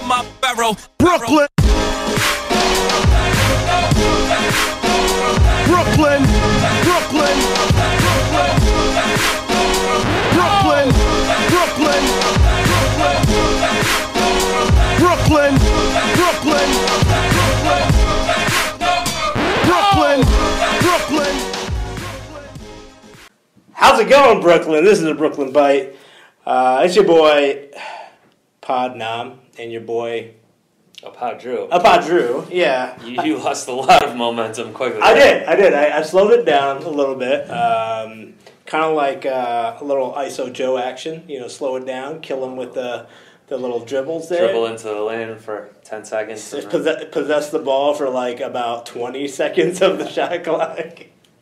up my barrel. Brooklyn. Brooklyn. Brooklyn. Brooklyn. Brooklyn. Brooklyn. Brooklyn. Brooklyn. Brooklyn. How's it going, Brooklyn? This is the Brooklyn Byte. Uh, it's your boy Pod Nam and your boy Pod Drew. Yeah, You, you lost a lot of momentum quickly. I did. I did. I, I slowed it down a little bit. Um, kind of like uh, a little ISO Joe action. You know, slow it down, kill him with the the little dribbles there. Dribble into the lane for 10 seconds. Possess, possess the ball for like about 20 seconds of the shot clock.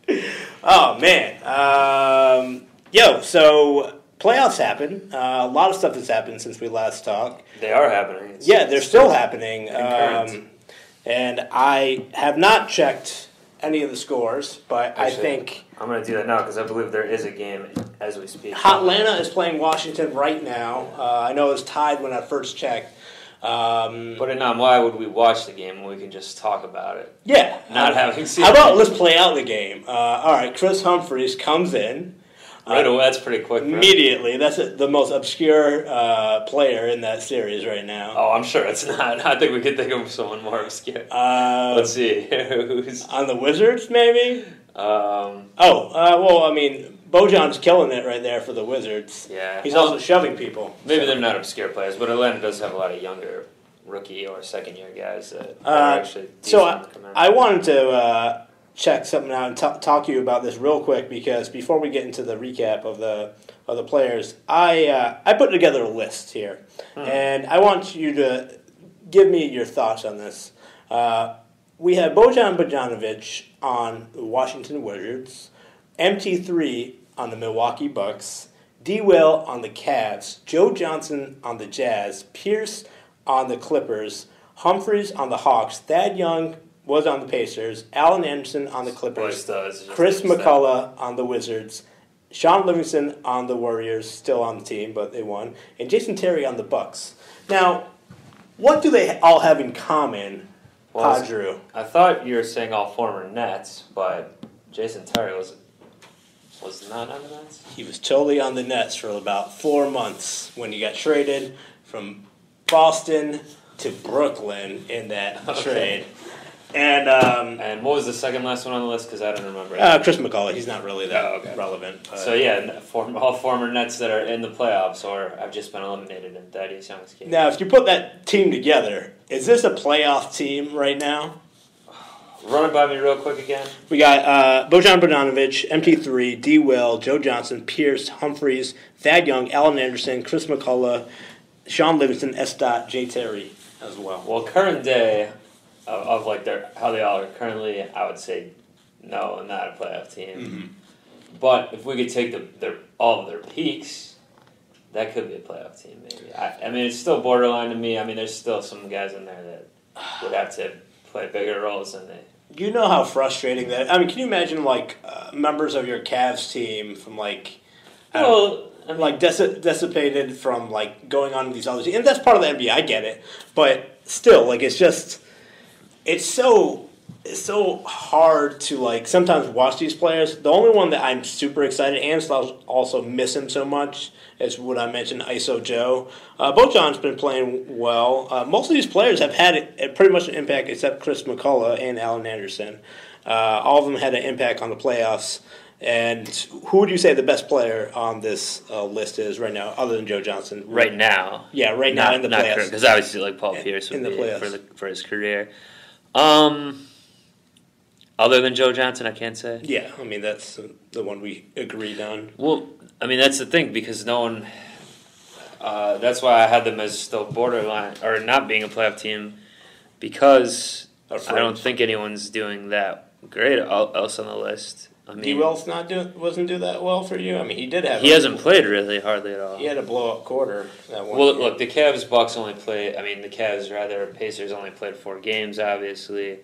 oh, man. Um, yo, so playoffs happen. Uh, a lot of stuff has happened since we last talked. They are happening. It's- Yeah, they're still happening. Um, and I have not checked any of the scores, but I think I'm going to do that now because I believe there is a game as we speak. Atlanta is playing Washington right now. Uh, I know it was tied when I first checked. Um, Put it on. Why would we watch the game when we can just talk about it? Yeah. Not having seen How about it. let's play out the game? Uh, all right, Chris Humphreys comes in Right away, that's pretty quick. bro. immediately. That's a, the most obscure uh, player in that series right now. Oh, I'm sure it's not. I think we could think of someone more obscure. Uh, Let's see. Who's. on the Wizards, maybe. Um, Oh, uh, well, I mean, Bojan's killing it right there for the Wizards. yeah. He's Well, also shoving people. Maybe So- they're not obscure players, but Atlanta does have a lot of younger rookie or second year guys that, that Uh, are actually So I, to come in. I wanted to uh, check something out and t- talk to you about this real quick because before we get into the recap of the of the players, I uh, I put together a list here, and I want you to give me your thoughts on this. Uh, we have Bojan Bogdanovic on the Washington Wizards, MT3 on the Milwaukee Bucks, D. Will on the Cavs, Joe Johnson on the Jazz, Pierce on the Clippers, Humphreys on the Hawks, Thad Young was on the Pacers, Allen Anderson on the Clippers, Chris. McCullough on the Wizards, Shaun Livingston on the Warriors, still on the team, but they won, and Jason Terry on the Bucks. Now, what do they all have in common, Well, Padru? I thought you were saying all former Nets, but Jason Terry was was not on the Nets. He was totally on the Nets for about four months when he got traded from Boston to Brooklyn in that Okay. trade. And um, And what was the second last one on the list? Because I don't remember. uh, Chris McCullough, he's not really that Oh, okay. relevant. so yeah, form, all former Nets that are in the playoffs or have just been eliminated in Thaddeus Young's case. Now, if you put that team together, is this a playoff team right now? Run it by me real quick again. We got uh, Bojan Bogdanovic, MT3, D. Will, Joe Johnson, Pierce, Humphreys, Thad Young, Alan Anderson, Chris McCullough, Shaun Livingston, S. Dot, J. Terry as well. Well, current day of, of like their how they all are currently, I would say no, not a playoff team. Mm-hmm. But if we could take the, their all of their peaks, that could be a playoff team. Maybe. I, I mean, it's still borderline to me. I mean, there's still some guys in there that would have to play bigger roles than they. You know how frustrating that. I mean, can you imagine like uh, members of your Cavs team from like, I don't know, Well, I mean, like deci- dissipated from like going on to these other teams, and that's part of the NBA. I get it, but still, like it's just, it's so, it's so hard to like sometimes watch these players. The only one that I'm super excited and still also miss him so much is what I mentioned, ISO Joe. Uh, Bojan's been playing well. Uh, most of these players have had a, pretty much an impact, except Chris McCullough and Alan Anderson. Uh, all of them had an impact on the playoffs. And who would you say the best player on this uh, list is right now, other than Joe Johnson? right now, Yeah, right now in the playoffs. because obviously like Paul Pierce would in the be playoffs. for the for his career. Um, other than Joe Johnson, I can't say. Yeah, I mean that's the one we agreed on. Well, I mean that's the thing because no one. Uh, that's why I had them as still borderline or not being a playoff team, because I don't think anyone's doing that great else on the list. I D. mean, Wells not do wasn't do that well for you. I mean, he did have. he a- hasn't played really hardly at all. He had a blow up quarter that one. Well, year. look, the Cavs Bucks only played. I mean, the Cavs rather Pacers only played four games. Obviously,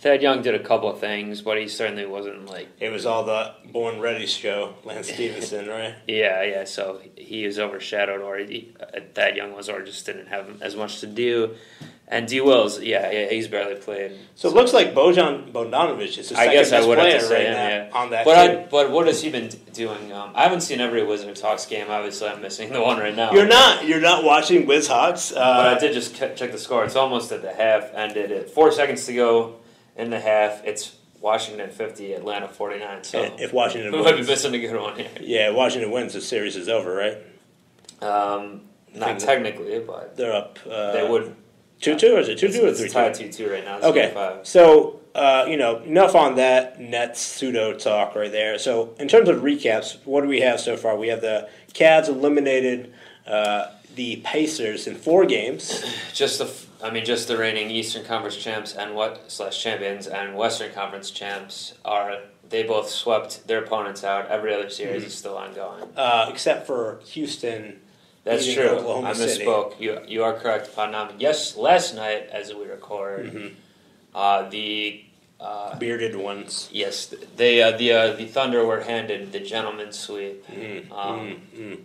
Thad Young did a couple of things, but he certainly wasn't like It was all the Born Ready show, Lance Stephenson, right? yeah, yeah. So he was overshadowed, or he, uh, Thad Young was, or just didn't have as much to do. And D Wills, yeah, yeah, he's barely played. So it looks like Bojan Bogdanovic is the I second guess I best would have player to say right him, now yeah. on that But team. I, but what has he been d- doing? Um, I haven't seen every Wizards Hawks game. Obviously, I'm missing the one right now. You're not you're not watching Wiz Hawks. Uh, But I did just che- check the score. It's almost at the half. Ended at four seconds to go in the half. It's Washington 50, Atlanta 49. So if Washington we might be wins, missing a good one here. yeah, Washington wins, the series is over, right? Um, not Think- technically, but They're up. Uh, they would. Two two or is it two two or three tied two? 2 2 right now. It's Okay, so uh, you know enough on that Nets pseudo talk right there. So in terms of recaps, what do we have so far? We have the Cavs eliminated uh, the Pacers in four games. Just the, I mean, just the reigning Eastern Conference champs and what slash champions and Western Conference champs are. They both swept their opponents out. Every other series is still ongoing. Uh, except for Houston. That's true. Oklahoma I City. misspoke. You you are correct upon. Yes, last night as we record, Mhm. uh, the uh, Bearded ones. yes they uh, the uh, the Thunder were handed the gentleman's sweep, Mm, Um, mm, mm.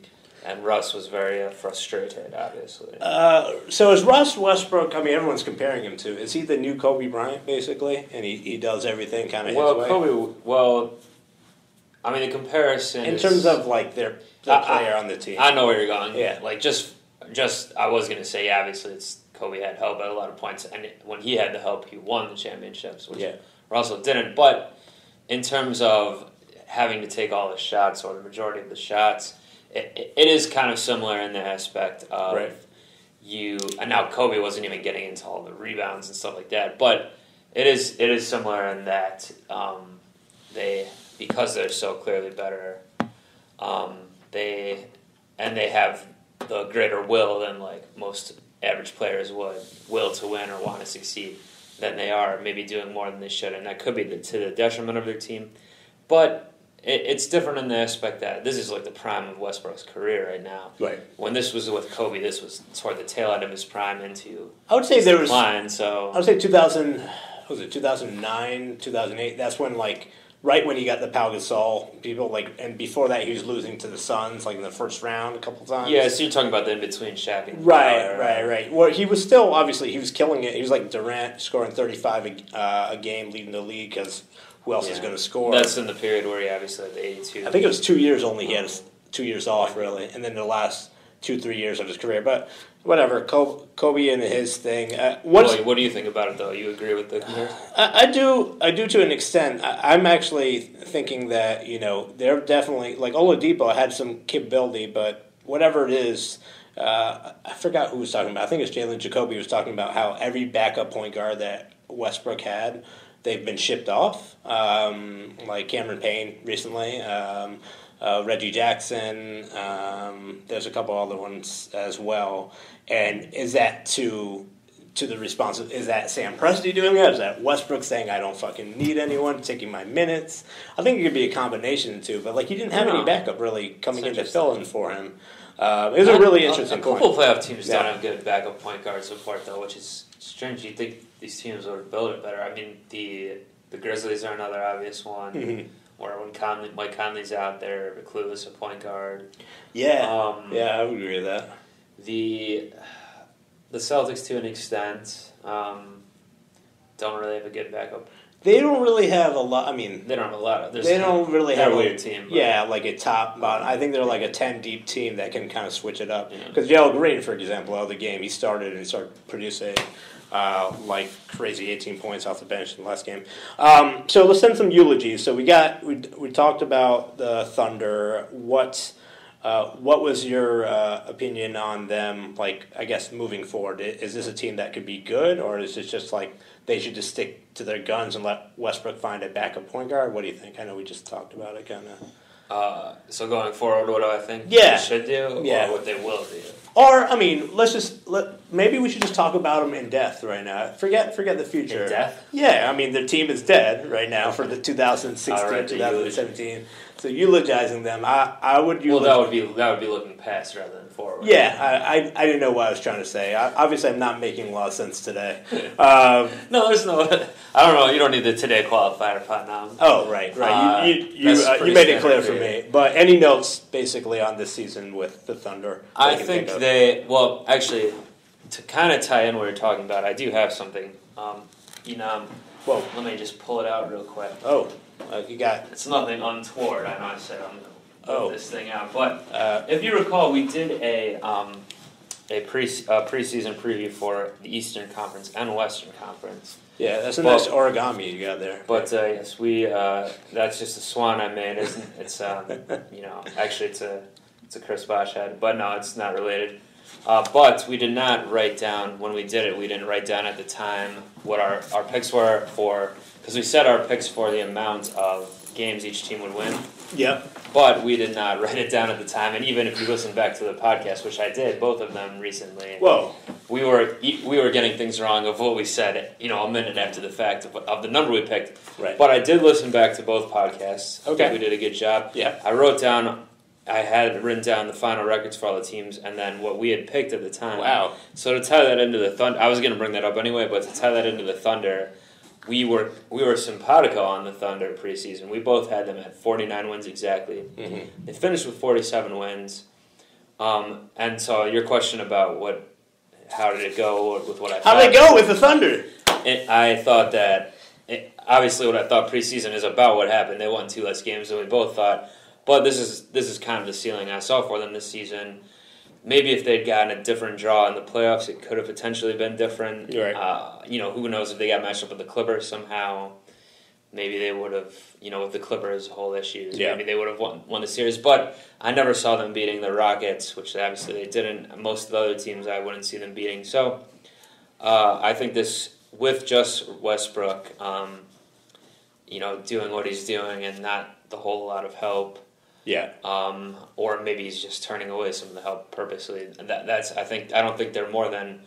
and Russ was very uh, frustrated. Obviously, Uh, so is Russ Westbrook? I mean, everyone's comparing him to. Is he the new Kobe Bryant, basically? And he, he does everything kind of well. Kobe. Well, I mean the comparison In is- terms of like their, their I- I- player on the team. I know where you're going. Yeah. like just just I was gonna say obviously it's Kobe had help at a lot of points, and when he had the help, he won the championships, which yeah. Russell didn't. But in terms of having to take all the shots or the majority of the shots, it, it is kind of similar in the aspect of Right. you. And now Kobe wasn't even getting into all the rebounds and stuff like that, but it is it is similar in that um, they because they're so clearly better, um, they and they have the greater will than like most average players would will to win or want to succeed than they are maybe doing more than they should and that could be the, to the detriment of their team but it, it's different in the aspect that this is like the prime of Westbrook's career right now Right. when this was with Kobe this was toward the tail end of his prime into I would say there was. so I decline would say 2000. what Was it 2009, 2008? That's when like right when he got the Pau Gasol people like, and before that he was losing to the Suns like in the first round a couple times. yeah so you're talking about the in between and Right, right, right. Well, he was still obviously he was killing it. He was like Durant scoring thirty five a, uh, a game, leading the league because who else is going to score? that's in the period where he obviously had the 82 I think it was two years only. He had two years off really, and then the last two three years of his career. But whatever, Kobe, and his thing. Uh, what's What, what do you think about it though you agree with the comparison I, I do I do to an extent. I, I'm actually thinking that you know they're definitely like Oladipo had some capability, but whatever it is. Uh, I forgot who was talking about. I think it's Jalen Jacoby was talking about how every backup point guard that Westbrook had, they've been shipped off. Um, like Cameron Payne recently, um, uh, Reggie Jackson. Um, there's a couple other ones as well. And is that to to the response? Is that Sam Presti doing that? Is that Westbrook saying I don't fucking need anyone taking my minutes? I think it could be a combination of the two. But like he didn't have any backup really coming in to fill in for him. Uh, it was a really interesting A, couple point. playoff teams Yeah. don't have good backup point guard support though, which is strange. You think these teams would build it better? I mean, the the Grizzlies are another obvious one. Mhm. Where when Conley, Mike Conley's out there, clueless at point guard. Yeah, Um, yeah, I would agree with that. The the Celtics to an extent um, don't really have a good backup. They don't really have a lot. I mean, They don't have a lot of. they don't really have a a weird team. but- Yeah, like a top bottom. I think they're like a ten deep team that can kind of switch it up. Yeah. Because Jalen Green, for example, out of the game, he started and he started producing uh, like crazy, eighteen points off the bench in the last game. Um, so let's send some eulogies. So we got we we talked about the Thunder. What uh, what was your uh, opinion on them? Like, I guess moving forward, is this a team that could be good, or is it just like they should just stick to their guns and let Westbrook find a backup point guard? What do you think? I know we just talked about it, kind of. Uh, so going forward, what do I think Yeah. they should do, Yeah. or what they will do? Or I mean, let's just let maybe we should just talk about them in death right now. Forget forget the future. In death? Yeah, I mean their team is dead right now for the 2016 All right, the 2017. So eulogizing them, I I would Well, that would be that would be looking past rather than forward. Yeah, I, I, I didn't know what I was trying to say. I, obviously, I'm not making a lot of sense today. Um, No, there's no. I don't know. You don't need the today qualifier. Now. oh, right, right. Uh, you you, you, uh, you made it clear for me. But any notes basically on this season with the Thunder? I you can think they. Well, actually, to kind of tie in what you're talking about, I do have something. Um, you know, Whoa. let me just pull it out real quick. Oh, uh, you got. It's nothing untoward. I know I said I'm Oh. this thing out, but Uh, if you recall, we did a um, a pre uh, preseason preview for the Eastern Conference and Western Conference. yeah, that's a Well- nice origami you got there. But uh, yes, we uh, that's just a swan I made. Isn't it? It's um, you know actually it's a it's a Chris Bosh head, but no, it's not related. Uh, but we did not write down when we did it. We didn't write down at the time what our, our picks were for because we set our picks for the amount of games each team would win. Yep. But we did not write it down at the time. And even if you listen back to the podcast, which I did, both of them recently, Whoa. we were we were getting things wrong of what we said. You know, a minute after the fact of, of the number we picked. Right. But I did listen back to both podcasts. Okay. we did a good job. Yeah. I wrote down. I had written down the final records for all the teams, and then what we had picked at the time. Wow. So to tie that into the Thunder, I was going to bring that up anyway, but to tie that into the Thunder, we were we were simpatico on the Thunder preseason. We both had them at forty nine wins exactly. Mhm. They finished with forty seven wins. Um, and so your question about what, how did it go with what I How'd it go with the Thunder? It, I thought that it, obviously what I thought preseason is about what happened. They won two less games than we both thought, but this is this is kind of the ceiling I saw for them this season. Maybe if they'd gotten a different draw in the playoffs, it could have potentially been different. Right. Uh, you know, who knows if they got matched up with the Clippers somehow. Maybe they would have, you know, with the Clippers whole issues. Yeah. Maybe they would have won, won the series. But I never saw them beating the Rockets, which obviously they didn't. Most of the other teams I wouldn't see them beating. So uh, I think this, with just Westbrook, um, you know, doing what he's doing and not the whole lot of help, Yeah. um, or maybe he's just turning away some of the help purposely. That, that's I think I don't think they're more than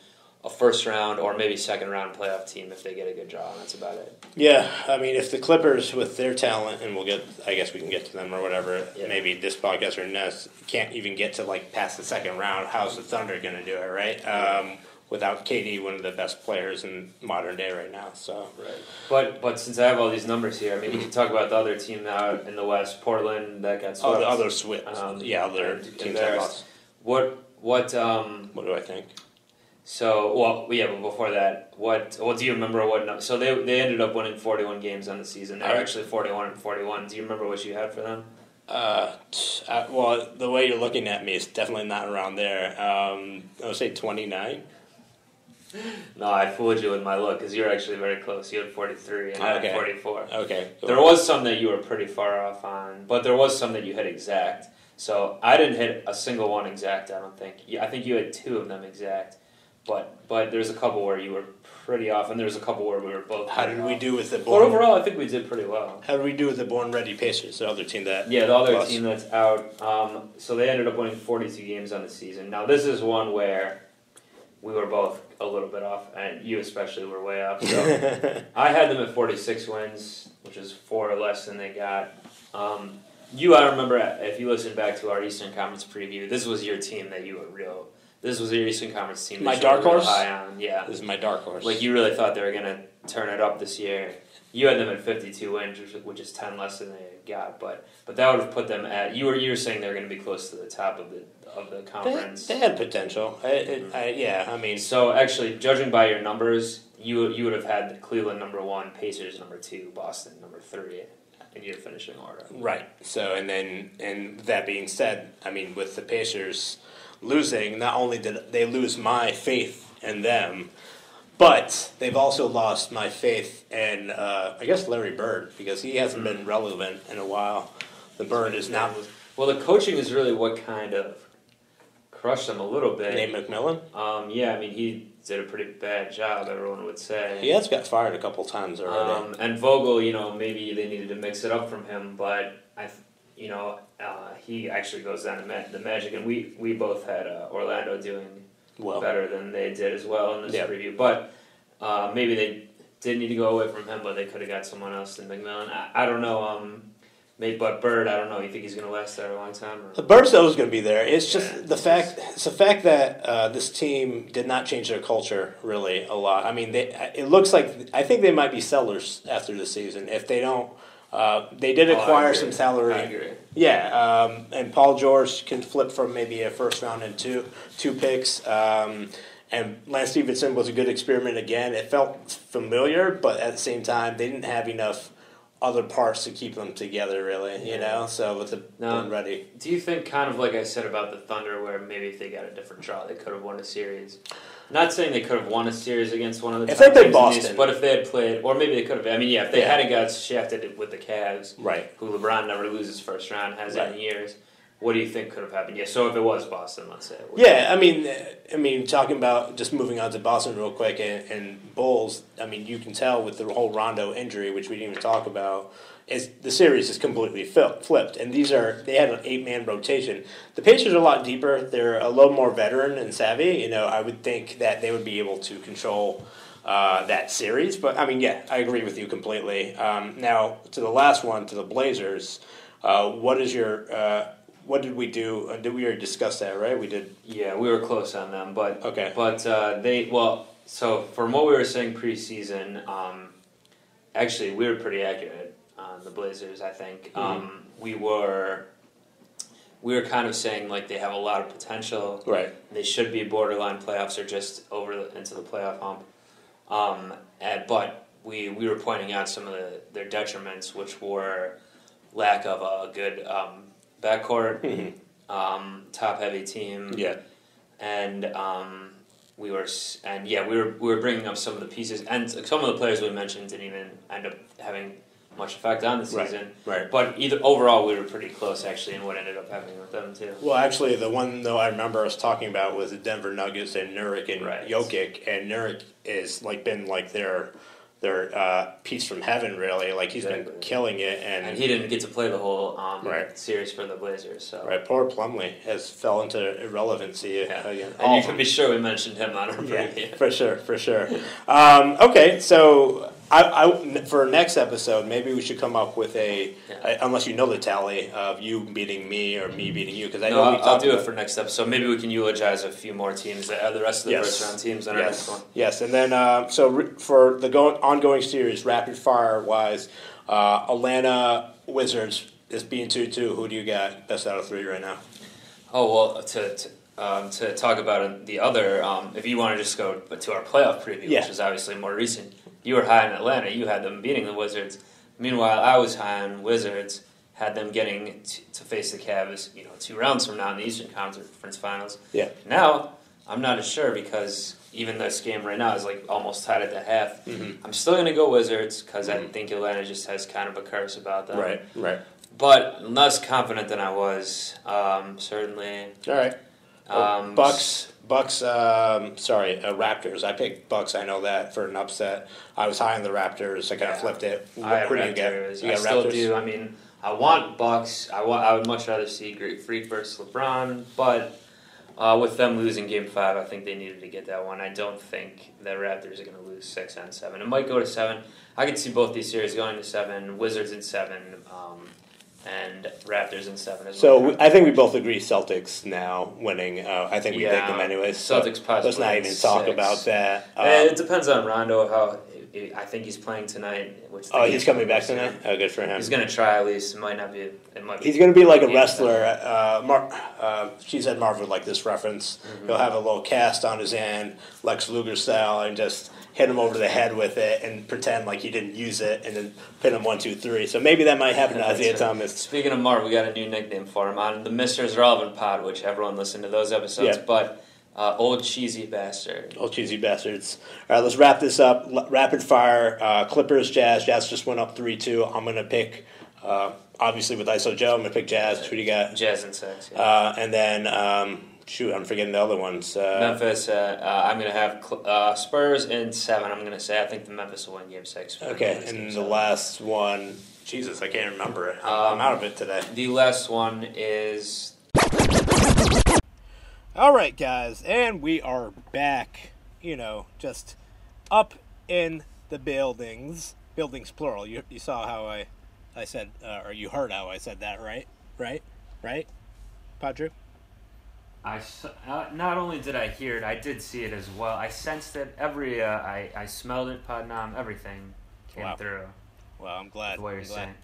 a first round or maybe second round playoff team if they get a good draw. And that's about it. Yeah, I mean, if the Clippers, with their talent, and we'll get, I guess we can get to them or whatever, Yeah. maybe this podcast or next, can't even get to like past the second round, how's the Thunder going to do it, right? Um, without KD, one of the best players in modern day right now. So, Right. But but since I have all these numbers here, I mean we can talk about the other team now in the West, Portland that got oh, swept. the other switch, Um, yeah, other teams that lost. What what um What do I think? so well yeah but before that what well do you remember what so they they ended up winning forty one games on the season they were Alright. actually forty one and forty one do you remember what you had for them Uh, t- uh, well, the way you're looking at me is definitely not around there. Um, I would say 29. No I fooled you with my look because you're actually very close you had forty three and I Okay. had forty four Okay. cool. There was some that you were pretty far off on, but there was some that you hit exact. So I didn't hit a single one exact. I don't think. I think you had two of them exact, but but there's a couple where you were pretty off, and there's a couple where we were both. How did we off. do with the But overall, I think we did pretty well. How did we do with the born ready Pacers, the other team that? Yeah, the other lost? team that's out. Um, so they ended up winning 42 games on the season. Now this is one where we were both a little bit off, and you especially were way off. So. I had them at 46 wins, which is four less than they got. Um, you, I remember, if you listen back to our Eastern Conference preview, this was your team that you were real. This was your Eastern Conference team. that My you dark horse? High on, yeah. This is my dark horse. Like you really thought they were gonna turn it up this year. You had them at 52 wins, which, is 10 less than they got, but but that would have put them at. You were you were saying they were going to be close to the top of the of the they, conference. they had potential. I, it, mm-hmm. I, yeah, I mean, So actually, judging by your numbers, you you would have had Cleveland number one, Pacers number two, Boston number three in your finishing order. right. So, and then, and that being said, I mean, with the Pacers losing, not only did they lose my faith in them, but they've also lost my faith in, uh, I guess, Larry Bird because he hasn't been relevant in a while. The Bird is now Well, the coaching is really what kind of crushed them a little bit. Nate McMillan. Um, yeah, I mean he did a pretty bad job. Everyone would say. He has got fired a couple times already. Um, and Vogel, you know, maybe they needed to mix it up from him, but I, you know, uh, he actually goes down to the Magic, and we we both had uh, Orlando doing well, better than they did as well in this Yeah. preview. But uh, maybe they did need to go away from him, but they could have got someone else than McMillan. I, I don't know. Um, Maybe, but Bird, I don't know. You think he's going to last there a long time? Or? The Bird's always going to be there. It's just Yeah, the it's fact. It's the fact that uh, this team did not change their culture really a lot. I mean, they, it looks like I think they might be sellers after the season if they don't. Uh, they did Oh, acquire agree. some salary. I agree. Yeah, um, and Paul George can flip from maybe a first round and two two picks. Um, and Lance Stephenson was a good experiment again. It felt familiar, but at the same time, they didn't have enough other parts to keep them together, really. You Yeah. know, so with the No. ready. Do you think, kind of like I said about the Thunder, where maybe if they got a different draw, they could have won a series? Not saying they could have won a series against one of the If top they Boston. East, but if they had played, or maybe they could have. I mean, yeah, if they Yeah. hadn't got shafted with the Cavs, Right. who LeBron never loses first round, has Right. in years. What do you think could have happened? Yeah, so if it was Boston, let's say. Yeah, I mean, I mean, talking about just moving on to Boston real quick and, and Bulls. I mean, you can tell with the whole Rondo injury, which we didn't even talk about, is the series is completely flipped. And these are they had an eight man rotation. The Pacers are a lot deeper. They're a little more veteran and savvy. You know, I would think that they would be able to control. Uh, that series, but I mean, yeah, I agree with you completely. Um, now to the last one, to the Blazers. Uh, what is your uh, what did we do? Uh, did we already discuss that? Right, we did. Yeah, we were close on them, but Okay. But uh, they well, so from what we were saying preseason, um, actually we were pretty accurate the Blazers. I think Mm-hmm. um, we were. We were kind of saying like they have a lot of potential. Right. They should be borderline playoffs or just over the, into the playoff hump. Um, and, but we we were pointing out some of the, their detriments, which were lack of a good um, backcourt, um, top heavy team, Yeah. and um, we were and yeah we were we were bringing up some of the pieces and some of the players we mentioned didn't even end up having much effect on the Right, season. right. But either overall we were pretty close actually in what ended up happening with them too. Well, actually, the one though I remember us talking about was the Denver Nuggets and Nurkic and Right. Jokic, and Nurkic is like been like their their uh, piece from heaven, really. Like he's been Exactly. killing it, and, And he didn't get to play the whole um, Right. series for the Blazers. So right, poor Plumlee has fell into irrelevancy yeah. again. and All you of can them. be sure we mentioned him on our Yeah, for sure, for sure. Um, okay, so I, I, for next episode, maybe we should come up with a, Yeah. I- unless you know the tally of you beating me or me beating you, because I No, know we I'll, I'll talked do it for next episode. Maybe we can eulogize a few more teams, uh, the rest of the Yes. first round teams on our next Yes, one. yes, and then uh, so re- for the go- ongoing series, rapid fire wise, uh, Atlanta Wizards is being two two. Who do you got best out of three right now? Oh well, to to, um, to talk about the other, um, if you want to just go to our playoff preview, Yeah. which is obviously more recent, you were high on Atlanta. You had them beating the Wizards. Meanwhile, I was high on Wizards. Had them getting t- to face the Cavs, you know, two rounds from now in the Eastern Conference Finals. Yeah. Now, I'm not as sure because even this game right now is like almost tied at the half. Mm-hmm. I'm still going to go Wizards because I think Atlanta just has kind of a curse about them. Right, right. But less confident than I was. Um, certainly. All right. Um, Bucks, Bucks. Um, sorry, uh, Raptors. I picked Bucks. I know that for an upset. I was high on the Raptors. I kind of Yeah. flipped it. I have Who do you get? Raptors. You I still Raptors. do. I mean, I want Bucks. I want. I would much rather see Greek Freak versus LeBron, but uh, with them losing Game Five, I think they needed to get that one. I don't think the Raptors are going to lose six and seven. It might go to seven. I could see both these series going to seven. Wizards in seven, um, and Raptors in seven as So well. we- I think we both agree Celtics now winning. Uh, I think we Yeah, picked them anyways. so Celtics possibly Let's not in even talk six. about that. Um, Eh, it depends on Rondo. How I think he's playing tonight. Which oh, he's coming back tonight. Oh, good for him. He's going to try at least. It might not be. It might be. He's going to be like a wrestler. Uh, Mar- uh, she said Marv would like this reference. Mm-hmm. He'll have a little cast on his hand, Lex Luger style, and just hit him over the head with it and pretend like he didn't use it, and then pin him one, two, three. So maybe that might happen to Isaiah That's right. Thomas. Speaking of Marv, we got a new nickname for him on the Mister's Relevant Pod, which everyone listened to those episodes. Yeah. But uh, old cheesy bastard. Old cheesy bastards. All right, let's wrap this up. L- rapid fire. Uh, Clippers, Jazz. Jazz just went up 3 2. I'm going to pick, uh, obviously, with ISO Joe, I'm going to pick Jazz. Who do you got? Jazz and sex. Yeah. Uh, and then, um, shoot, I'm forgetting the other ones. Uh, Memphis. Uh, uh, I'm going to have Cl- uh, Spurs in seven. I'm going to say I think the Memphis will win Game Six. okay, Memphis and the seven. last one, Jesus, I can't remember it. I'm, Um, I'm out of it today. The last one is All right, guys, and we are back. You know, just up in the buildings. Buildings plural. You, you saw how I I said, uh, or you heard how I said that, right? Right? Right? Padre? I uh, not only did I hear it, I did see it as well. I sensed it. Every uh, I I smelled it. Padnam. Everything came Wow. through. Well, I'm glad. the way I'm you're glad. saying.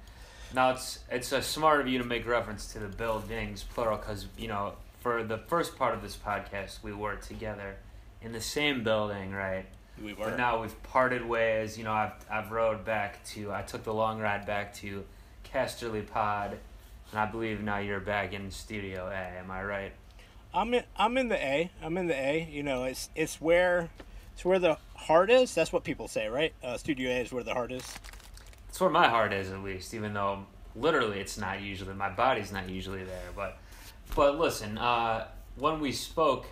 Now it's it's uh, smart of you to make reference to the buildings plural because you know for the first part of this podcast we were together in the same building, right? We were. But now we've parted ways. You know, I've I've rode back to I took the long ride back to Casterly Pod, and I believe now you're back in Studio A. Am I right? I'm in. I'm in the A. I'm in the A. You know, it's it's where it's where the heart is. That's what people say, right? Uh, Studio A is where the heart is. It's where my heart is, at least, even though literally it's not usually my body's not usually there. But but listen, uh, when we spoke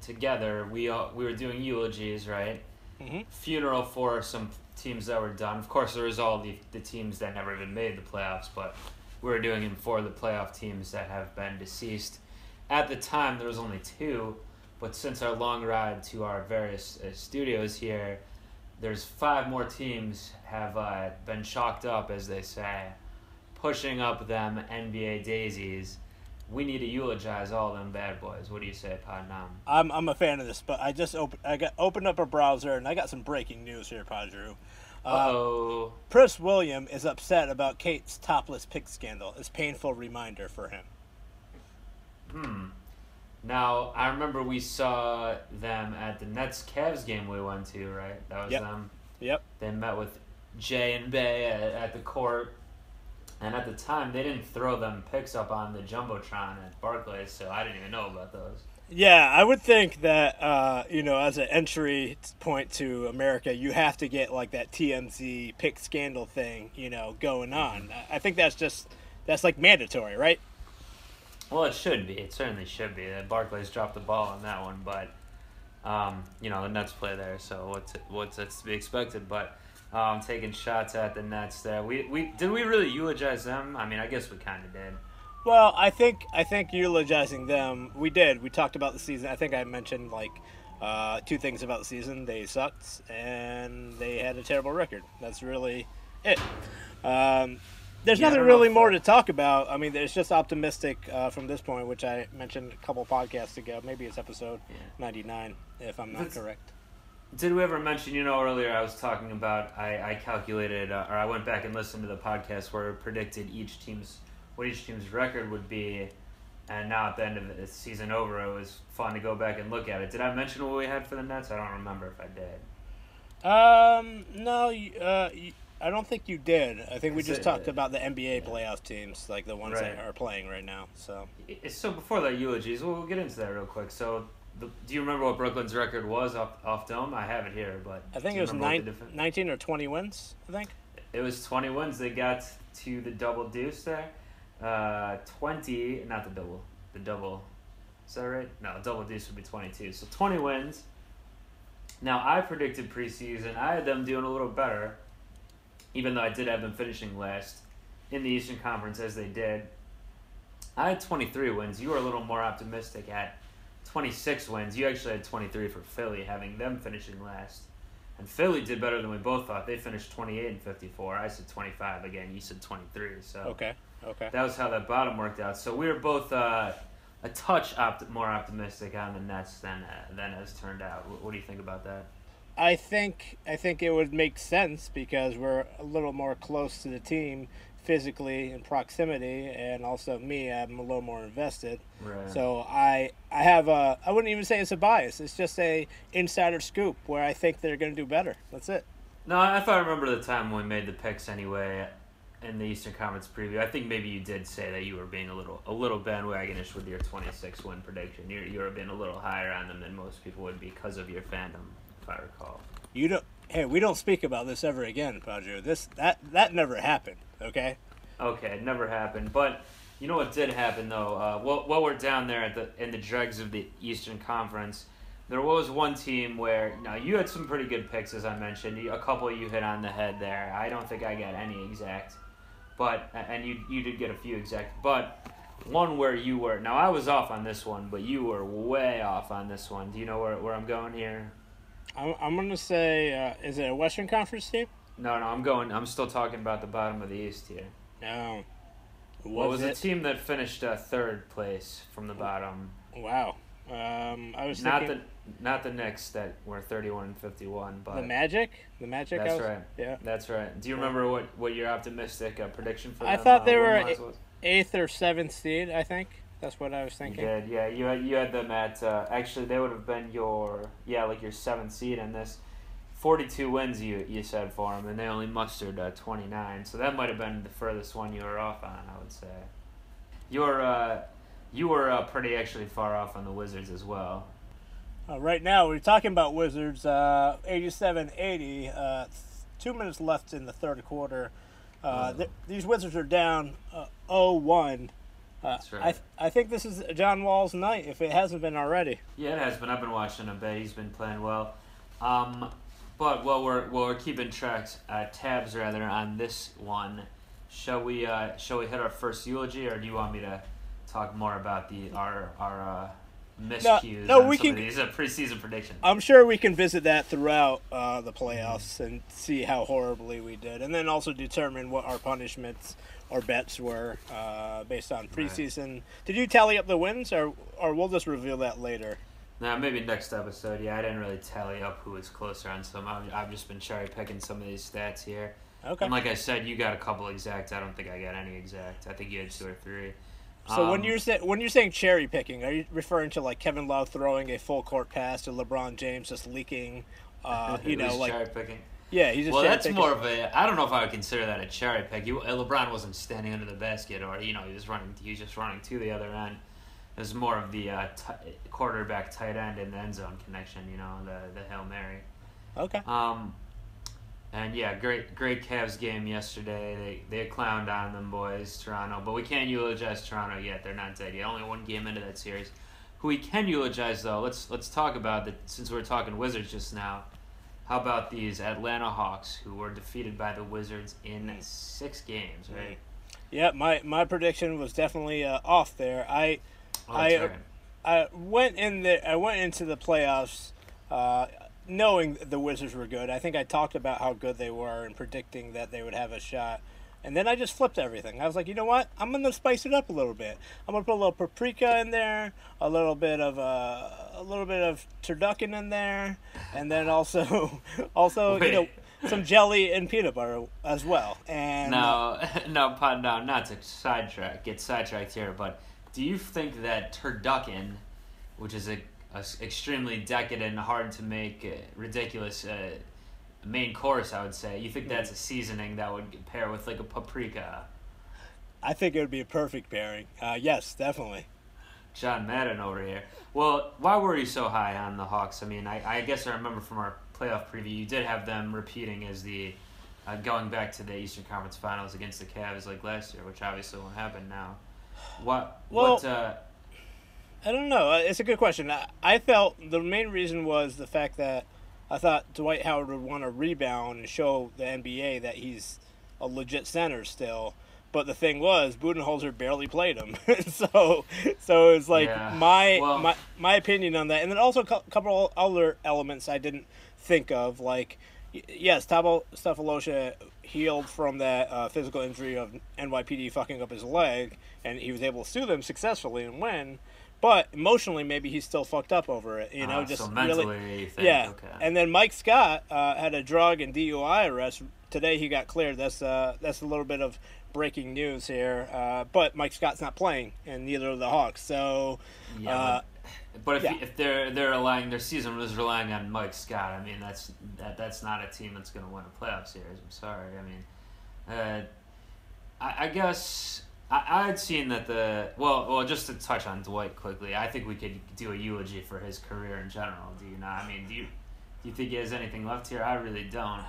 together, we uh, we were doing eulogies, right? Mhm. Funeral for some teams that were done. Of course, there was all the the teams that never even made the playoffs, but we were doing it for the playoff teams that have been deceased. At the time, there was only two, but since our long ride to our various uh, studios here, there's five more teams have uh, been chalked up, as they say, pushing up them NBA daisies. We need to eulogize all them bad boys. What do you say, Padnam? I'm I'm a fan of this, but I just open I got opened up a browser and I got some breaking news here, Padre. Uh oh. Prince William is upset about Kate's topless pic scandal. It's a painful reminder for him. Hmm. Now I remember we saw them at the Nets Cavs game we went to, right? That was Yep. them. Yep. They met with Jay and Bey at, at the court, and at the time they didn't throw them picks up on the jumbotron at Barclays, so I didn't even know about those. Yeah, I would think that uh, you know, as an entry point to America, you have to get like that TMZ pick scandal thing, you know, going on. I- think that's just that's like mandatory, right? Well, it should be. It certainly should be. Uh, Barclays dropped the ball on that one, but um, you know the Nets play there, so what's what's that's to be expected? But um, taking shots at the Nets there. We we did we really eulogize them? I mean, I guess we kind of did. Well, I think I think eulogizing them, we did. We talked about the season. I think I mentioned like uh, two things about the season. They sucked and they had a terrible record. That's really it. Um, there's Yeah, nothing know really more to talk about. I mean, it's just optimistic uh, from this point, which I mentioned a couple podcasts ago. Maybe it's episode Yeah. 99, if I'm not That's- correct. Did we ever mention? You know, earlier I was talking about I I calculated uh, or I went back and listened to the podcast where it predicted each team's what each team's record would be. And now at the end of the season over, it was fun to go back and look at it. Did I mention what we had for the Nets? I don't remember if I did. Um, no, uh, I don't think you did. I think we just talked about the NBA playoff teams, like the ones Right. that are playing right now. So. So before the eulogies, we'll, we'll get into that real quick. So, the, do you remember what Brooklyn's record was off off dome? I have it here, but I think it was nine, difference- 19 or 20 wins, I think. It was 20 wins. They got to the double deuce there. Uh, 20, not the double, the double. Is that right? No, double deuce would be 22. So 20 wins. Now, I predicted preseason. I had them doing a little better, even though I did have them finishing last in the Eastern Conference as they did. I had 23 wins. You were a little more optimistic at 26 wins. You actually had 23 for Philly, having them finishing last. And Philly did better than we both thought. They finished 28 and 54. I said 25 again. You said 23. So Okay. Okay. that was how that bottom worked out. So we were both uh, a touch opt- more optimistic on the Nets than uh, than has turned out. What, what do you think about that? I think I think it would make sense because we're a little more close to the team physically in proximity, and also me, I'm a little more invested. Right. So I I have a I wouldn't even say it's a bias. It's just a insider scoop where I think they're going to do better. That's it. No, I thought I remember the time when we made the picks anyway in the Eastern Conference preview. I think maybe you did say that you were being a little a little bandwagonish with your 26 win prediction. You're you were being a little higher on them than most people would because of your fandom, if I recall. You don't. Hey, we don't speak about this ever again, Padre. This that that never happened. Okay. Okay, it never happened. But you know what did happen though? Uh, while, while we're down there at the in the dregs of the Eastern Conference, there was one team where now you had some pretty good picks, as I mentioned. A couple you hit on the head there. I don't think I got any exact, but and you you did get a few exact, but one where you were now I was off on this one, but you were way off on this one. Do you know where where I'm going here? I'm, I'm going to say, uh, is it a Western Conference team? No, no, I'm going. I'm still talking about the bottom of the East here. No. What was it? the team that finished uh, third place from the bottom? Wow. Um, I was Not thinking the not the Knicks that were thirty one and fifty one, but the Magic. The Magic. That's was- right. Yeah. That's right. Do you remember what, what your optimistic uh, prediction for I them, thought uh, they were? Eighth or seventh seed. I think that's what I was You thinking. did, yeah. You had you had them at uh, actually they would have been your yeah like your seventh seed in this. Forty two wins you you said for them, and they only mustered uh, twenty nine. So that might have been the furthest one you were off on. I would say. You're uh, you were uh, pretty actually far off on the Wizards as well. Uh, right now, we're talking about Wizards. Uh, 87-80. Uh, two minutes left in the third quarter. Uh, th- these Wizards are down uh, 0-1. Uh, right. I, th- I think this is John Wall's night, if it hasn't been already. Yeah, it has been. I've been watching him, but he's been playing well. Um, but while we're while we're keeping tracks, uh, tabs rather on this one, shall we uh, shall we hit our first eulogy, or do you want me to talk more about the our our uh, miscues no, on we can- these uh, preseason predictions? I'm sure we can visit that throughout uh, the playoffs and see how horribly we did, and then also determine what our punishments or bets were uh, based on preseason. Did you tally up the wins, or or we'll just reveal that later? Nah, maybe next episode. Yeah, I didn't really tally up who was closer on some. I've, I've just been cherry picking some of these stats here. Okay. And like I said, you got a couple exact. I don't think I got any exact. I think you had two or three. So when Um, you're say, when you're saying cherry picking, are you referring to like Kevin Love throwing a full court pass to LeBron James just leaking? Uh, you know, like cherry picking. Yeah, he's just Well, that's more of a. I don't know if I would consider that a cherry pick. You, uh, LeBron wasn't standing under the basket, or you know, he was running. He was just running to the other end. It was more of the uh, t- quarterback tight end and the end zone connection. You know, the the hail mary. okay. Um, and yeah, great great Cavs game yesterday. They they clowned on them boys, Toronto, but we can't eulogize Toronto yet. They're not dead yet. Only one game into that series. Who we can eulogize though? Let's let's talk about that since we're talking Wizards just now. How about these Atlanta Hawks who were defeated by the Wizards in six games? Right. Yeah, my my prediction was definitely uh, off there. I Oh, I- right. I went in the I went into the playoffs uh, knowing the Wizards were good. I think I talked about how good they were and predicting that they would have a shot. And then I just flipped everything. I was like, you know what? I'm gonna spice it up a little bit. I'm gonna put a little paprika in there, a little bit of uh, a little bit of turducken in there, and then also also you know some jelly and peanut butter as well. And No, no, pa- no, not to sidetrack, get sidetracked here, but do you think that turducken, which is a, a extremely decadent, hard to make, uh, ridiculous uh, main course, I would say, you think that's a seasoning that would pair with like a paprika? I think it would be a perfect pairing. Uh, yes, definitely. John Madden over here. Well, why were you so high on the Hawks? I mean, I, I guess I remember from our playoff preview, you did have them repeating as the uh, going back to the Eastern Conference Finals against the Cavs like last year, which obviously won't happen now. What? Well- what? Uh, I don't know. Uh, It's a good question. I, I felt the main reason was the fact that I thought Dwight Howard would want to rebound and show the NBA that he's a legit center still. But the thing was, Budenholzer barely played him, so so it's like Yeah. my Well- my my opinion on that, and then also a couple other elements I didn't think of, like yes, Thabo Sefolosha healed from that uh, physical injury of NYPD fucking up his leg, and he was able to sue them successfully and win. But emotionally, maybe he's still fucked up over it. You know, uh, just so really, mentally, you think, yeah. okay. And then Mike Scott uh, had a drug and DUI arrest today. He got cleared. That's uh, that's a little bit of breaking news here. Uh, but Mike Scott's not playing, and neither are the Hawks. So yeah, uh, but, but if, yeah. if they're they're relying their season was relying on Mike Scott, I mean that's that that's not a team that's going to win a playoff series. I'm sorry. I mean, uh, I, I guess I, I had seen that the well well just to touch on Dwight quickly. I think we could do a eulogy for his career in general. Do you not? I mean, do you do you think he has anything left here? I really don't.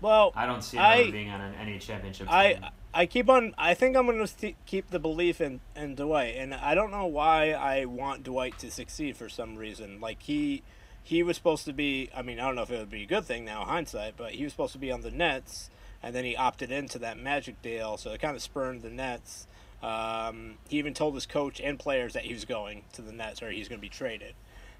well, I don't see him I- being on an, any championship team. I I keep on. I think I'm going to keep the belief in in Dwight, and I don't know why I want Dwight to succeed for some reason. Like he he was supposed to be. I mean, I don't know if it would be a good thing now, hindsight, but he was supposed to be on the Nets, and then he opted into that Magic deal, so it kind of spurned the Nets. Um, he even told his coach and players that he was going to the Nets or he's going to be traded.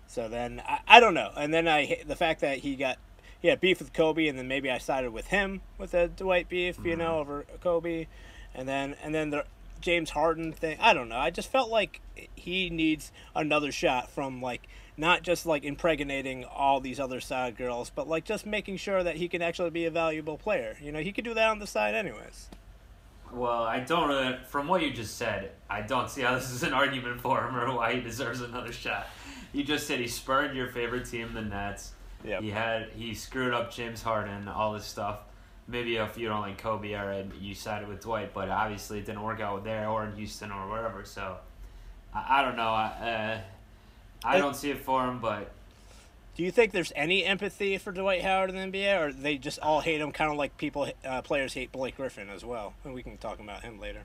So then I, I don't know, and then I the fact that he got he had beef with Kobe, and then maybe I sided with him with the Dwight beef, you know, over Kobe. and then and then the James Harden thing. I don't know. I just felt like he needs another shot from like not just like impregnating all these other side girls, but like just making sure that he can actually be a valuable player. You know, he could do that on the side anyways. Well, I don't really. From what you just said, I don't see how this is an argument for him or why he deserves another shot. You just said he spurned your favorite team, the Nets. Yeah. He had he screwed up James Harden, all this stuff. Maybe if you don't like Kobe, right, you sided with Dwight, but obviously it didn't work out there or in Houston or wherever. So I, I don't know. I, uh, I don't see it for him, but Do you think there's any empathy for Dwight Howard in the NBA, or they just all hate him, kind of like people, uh, players hate Blake Griffin as well? And we can talk about him later.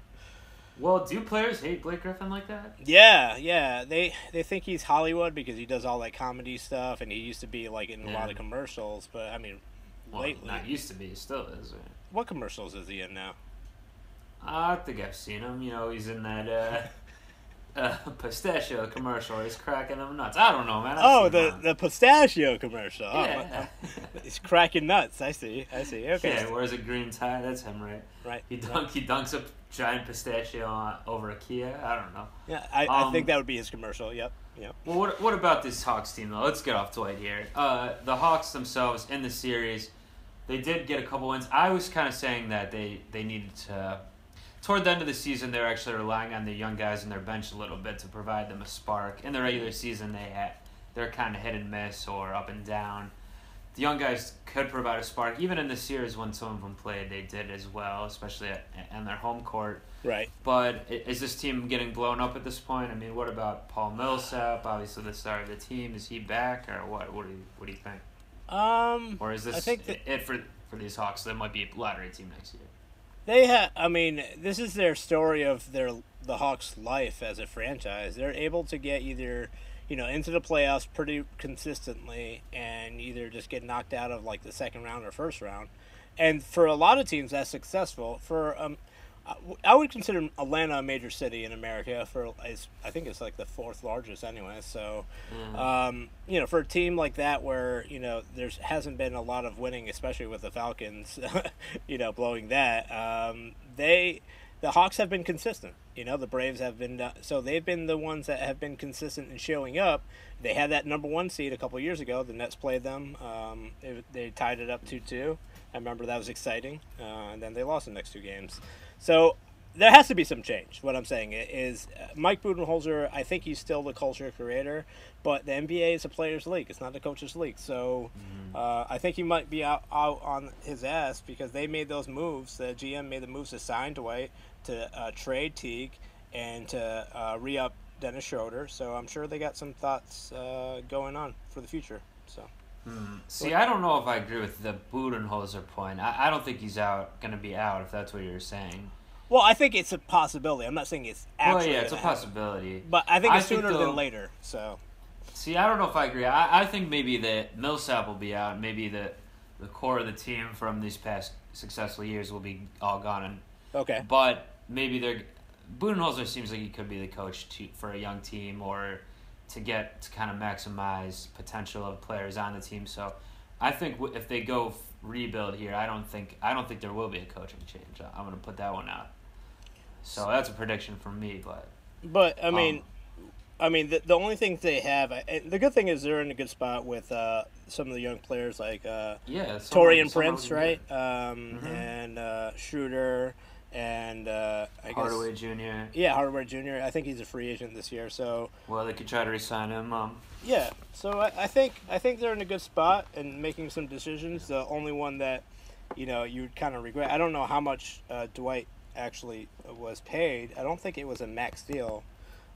well, do players hate Blake Griffin like that? Yeah, yeah. They they think he's Hollywood because he does all that comedy stuff, and he used to be like in a lot of commercials. But I mean, Well, lately, not used to be, still is. Right? what commercials is he in now? I think I've seen him. You know, he's in that uh, uh, pistachio commercial. He's cracking them nuts. I don't know, man. I've Oh, the him. the pistachio commercial. Oh, yeah. he's cracking nuts. I see. I see. Okay. yeah, wears a green tie. That's him, right? Right. He right. dunk. He dunks a giant pistachio on, over a Kia. I don't know. Yeah, I, I Um, think that would be his commercial. Yep. Yep. Well, what, what about this Hawks team though? Let's get off Dwight here. Uh, the Hawks themselves in the series, they did get a couple wins. I was kind of saying that they they needed to. Toward the end of the season, they're actually relying on the young guys in their bench a little bit to provide them a spark. In the regular season, they had they're kind of hit and miss or up and down. The young guys could provide a spark. Even in the series, when some of them played, they did as well, especially at, on their home court. Right. But is this team getting blown up at this point? I mean, what about Paul Millsap? Obviously, the star of the team. Is he back, or what? What do you What do you think? Um. Or is this I think it for for these Hawks? That might be a lottery team next year. They have. I mean, this is their story of their the Hawks' life as a franchise. They're able to get either, you know, into the playoffs pretty consistently, and either just get knocked out of like the second round or first round. And for a lot of teams, that's successful. For um, I- would consider Atlanta a major city in America. For it's, I think it's like the fourth largest anyway. So, um, you know, for a team like that where you know there's hasn't been a lot of winning, especially with the Falcons, you know, blowing that. Um, they, the Hawks have been consistent. You know, the Braves have been uh, so they've been the ones that have been consistent in showing up. They had that number one seed a couple years ago. The Nets played them. Um, they, they tied it up two two. I remember that was exciting, uh, and then they lost the next two games. So there has to be some change. What I'm saying is uh, Mike Budenholzer. I think he's still the culture creator, but the NBA is a players' league. It's not the coaches' league. So uh, I think he might be out, out on his ass because they made those moves. The GM made the moves to sign Dwight, to uh, trade Teague, and to uh, re up Dennis Schroeder. So I'm sure they got some thoughts uh, going on for the future. So See, I don't know if I agree with the Budenholzer point. I, I don't think he's out going to be out. If that's what you're saying. well, I think it's a possibility. I'm not saying it's actually. well, yeah, it's a gonna happen. possibility. But I think it's think sooner they'll- than later. So See, I don't know if I agree. I, I think maybe that Millsap will be out. Maybe the the core of the team from these past successful years will be all gone. And, okay. but maybe they're Budenholzer seems like he could be the coach to, for a young team or to get to kind of maximize potential of players on the team. So I think w- if they go f- rebuild here, I don't think I don't think there will be a coaching change. I'm going to put that one out. So that's a prediction from me, but But I mean, Um, I mean, the, the only thing they have, and the good thing is they're in a good spot with uh, some of the young players like uh, yeah, someone- Taurean Prince, right? Um, Mhm. And uh, Schroeder, and uh, I Hardaway guess Jr. yeah, Hardaway Jr. I think he's a free agent this year, so Well, they could try to resign him. Um, yeah. So I, I think I think they're in a good spot and making some decisions. The only one that you know you would kind of regret. I don't know how much uh, Dwight actually was paid. I don't think it was a max deal.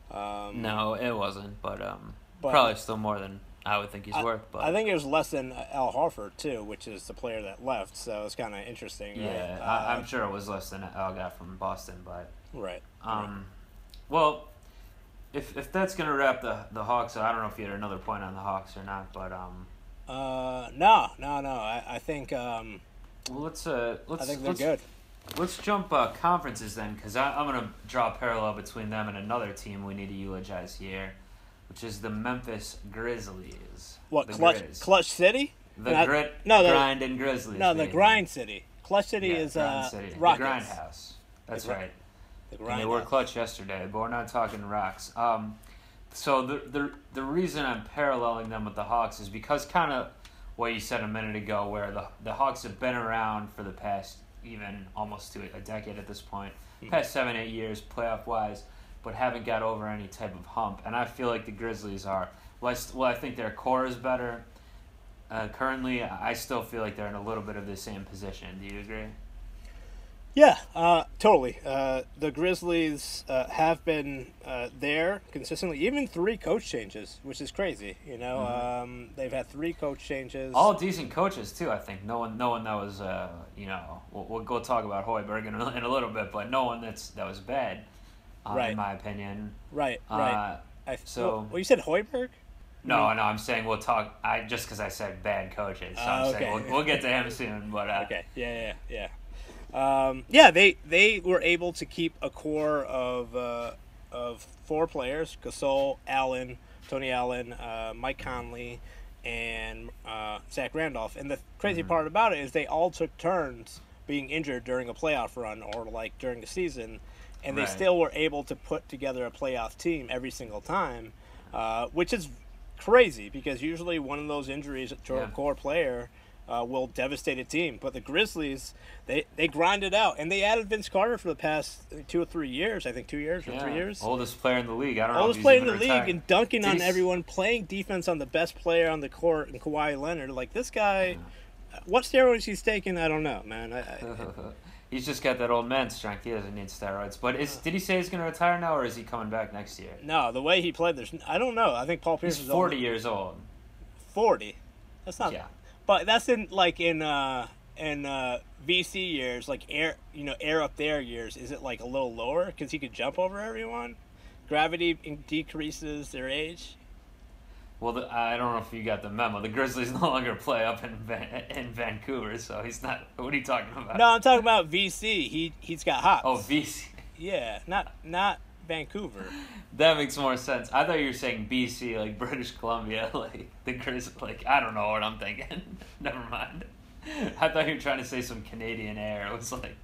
Um, no, it wasn't, but um, But- probably still more than I would think he's I, worth. But I think it was less than Al Horford too, which is the player that left. So it's kind of interesting. yeah, right? I, Uh, I'm sure it was less than Al got from Boston, but right. um, well, if if that's gonna wrap the the Hawks, I don't know if you had another point on the Hawks or not, but um, Uh, no, no, no. I, I think um, well, let's uh, let's I think they're let's, good. Let's jump uh, conferences then, because I'm gonna draw a parallel between them and another team we need to eulogize here, which is the Memphis Grizzlies. What the clutch? Grizz. Clutch City? The Not- grit, no, the- grind, and Grizzlies. No, the baby. Grind City. Clutch City Yeah, is uh, City. Rockets. The grind house. That's They gr- right. They And grind they were clutch yesterday, but we're not talking rocks. Um, so the, the the reason I'm paralleling them with the Hawks is because kind of what you said a minute ago, where the the Hawks have been around for the past even almost to a decade at this point, past seven eight years playoff wise, but haven't got over any type of hump. And I feel like the Grizzlies are. Well, I, st- well, I think their core is better. Uh, currently, I still feel like they're in a little bit of the same position. Do you agree? Yeah, uh, totally. Uh, the Grizzlies uh, have been uh, there consistently, even three coach changes, which is crazy. You know, um, they've had three coach changes. All decent coaches too. I think no one, no one that was, uh, you know, we'll, we'll go talk about Hoiberg in a, in a little bit, but no one that's that was bad, uh, Right. in my opinion. right, right. Uh, I, so- well, you said Hoiberg. no, no, I'm saying we'll talk. I just because I said bad coaches, so I'm Ah, saying we'll, we'll get to him soon. But uh, Okay. Yeah, yeah, yeah. Um, yeah, they they were able to keep a core of uh, of four players: Gasol, Allen, Tony Allen, uh, Mike Conley, and uh, Zach Randolph. And the crazy part about it is they all took turns being injured during a playoff run or like during the season, and they Right. still were able to put together a playoff team every single time, uh, which is crazy because usually one of those injuries to Yeah. a core player uh, will devastate a team. But the Grizzlies, they they grind it out, and they added Vince Carter for the past two or three years. I think two years or yeah, three years. oldest player in the league. I don't know. Oldest player in the league and dunking Did on everyone, playing defense on the best player on the court, and Kawhi Leonard. Like this guy, what steroids he's taking, I don't know, man. I, I, He's just got that old man strength. He doesn't need steroids. But is did he say he's going to retire now, or is he coming back next year? no, the way he played, there's I don't know. I think Paul Pierce He's is forty only years old. Forty. That's not. Yeah. But that's in like in uh in uh VC years, like air you know air up there years. Is it like a little lower because he could jump over everyone? Gravity decreases their age. Well, the, I don't know if you got the memo. The Grizzlies no longer play up in Van, in Vancouver, so he's not. What are you talking about? No, I'm talking about VC. He he's got hops. Oh, VC. yeah, not not Vancouver. That makes more sense. I thought you were saying BC, like British Columbia, like the Grizz. Like I don't know what I'm thinking. Never mind. I thought you were trying to say some Canadian air. It was like,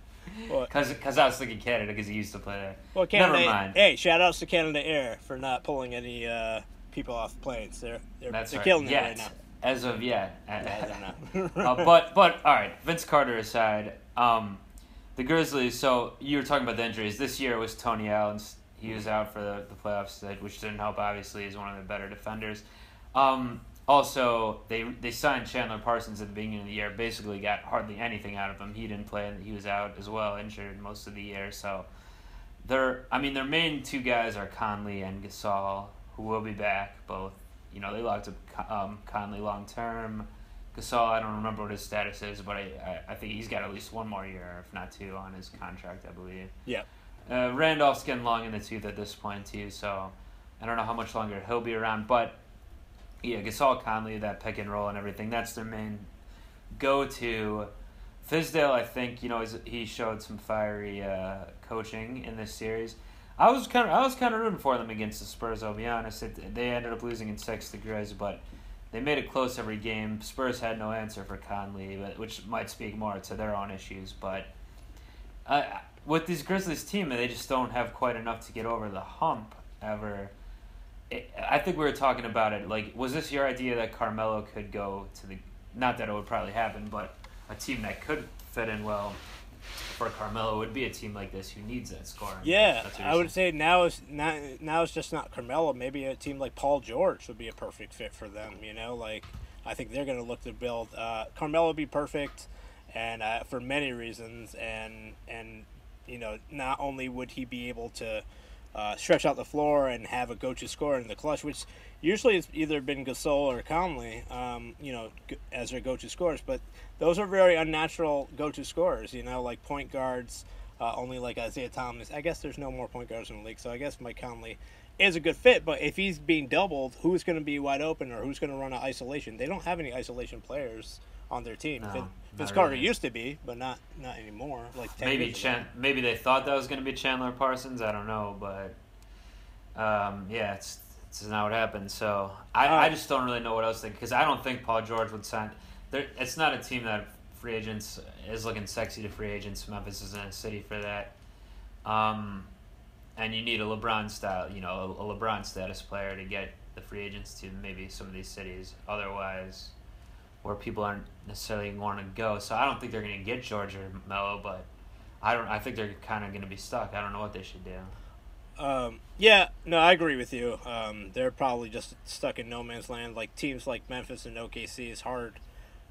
What? cause, cause I was thinking Canada, because he used to play there. Well, Canada. Never mind. Hey, shout outs to Canada Air for not pulling any uh, people off planes. They're they're, That's they're right. killing yet, it right now. as of yet. I don't know. uh, but but all right, Vince Carter aside, um, the Grizzlies. So you were talking about the injuries. This year it was Tony Allen. He was out for the, the playoffs, which didn't help. Obviously, he's one of the better defenders. Um, also, they they signed Chandler Parsons at the beginning of the year. Basically, got hardly anything out of him. He didn't play, and he was out as well, injured most of the year. So, their I mean, their main two guys are Conley and Gasol, who will be back. Both, you know, they locked up um, Conley long term. Gasol, I don't remember what his status is, but I, I, I think he's got at least one more year, if not two, on his contract, I believe. Yeah. Uh, Randolph's getting long in the tooth at this point too, so I don't know how much longer he'll be around. But yeah, Gasol, Conley, that pick and roll and everything, that's their main go-to. Fizdale, I think you know he showed some fiery uh, coaching in this series. I was kind of I was kind of rooting for them against the Spurs. I'll be honest. They ended up losing in six to but they made it close every game. Spurs had no answer for Conley, but, which might speak more to their own issues. But uh, with this Grizzlies team, they just don't have quite enough to get over the hump ever. It, I think we were talking about it. Like, was this your idea that Carmelo could go to the? Not that it would probably happen, but a team that could fit in well for Carmelo would be a team like this who needs that scoring. Yeah, I would say now is not now it's just not Carmelo. Maybe a team like Paul George would be a perfect fit for them. You know, like I think they're going to look to build. Uh, Carmelo would be perfect, and uh, for many reasons, and and you know, not only would he be able to uh, stretch out the floor and have a go-to scorer in the clutch, which usually it's either been Gasol or Conley, um, you know, as their go-to scorers, but those are very unnatural go-to scorers. You know, like point guards. Uh, only like Isaiah Thomas. I guess there's no more point guards in the league, so I guess Mike Conley is a good fit. But if he's being doubled, who's going to be wide open or who's going to run an isolation? They don't have any isolation players on their team. No, Vince Carter really. used to be, but not not anymore. Like maybe. Chan- maybe they thought that was going to be Chandler Parsons. I don't know, but um, yeah, it's it's not what happened. So I, Uh, I just don't really know what else to think because I don't think Paul George would sign. There, it's not a team that free agents is looking sexy to free agents. Memphis isn't a city for that. Um, and you need a LeBron style, you know, a, a LeBron status player to get the free agents to maybe some of these cities. Otherwise, where people aren't necessarily going to go. So I don't think they're going to get George or Melo, but I don't. I think they're kind of going to be stuck. I don't know what they should do. Um, yeah, no, I agree with you. Um, they're probably just stuck in no man's land. Like teams like Memphis and OKC is hard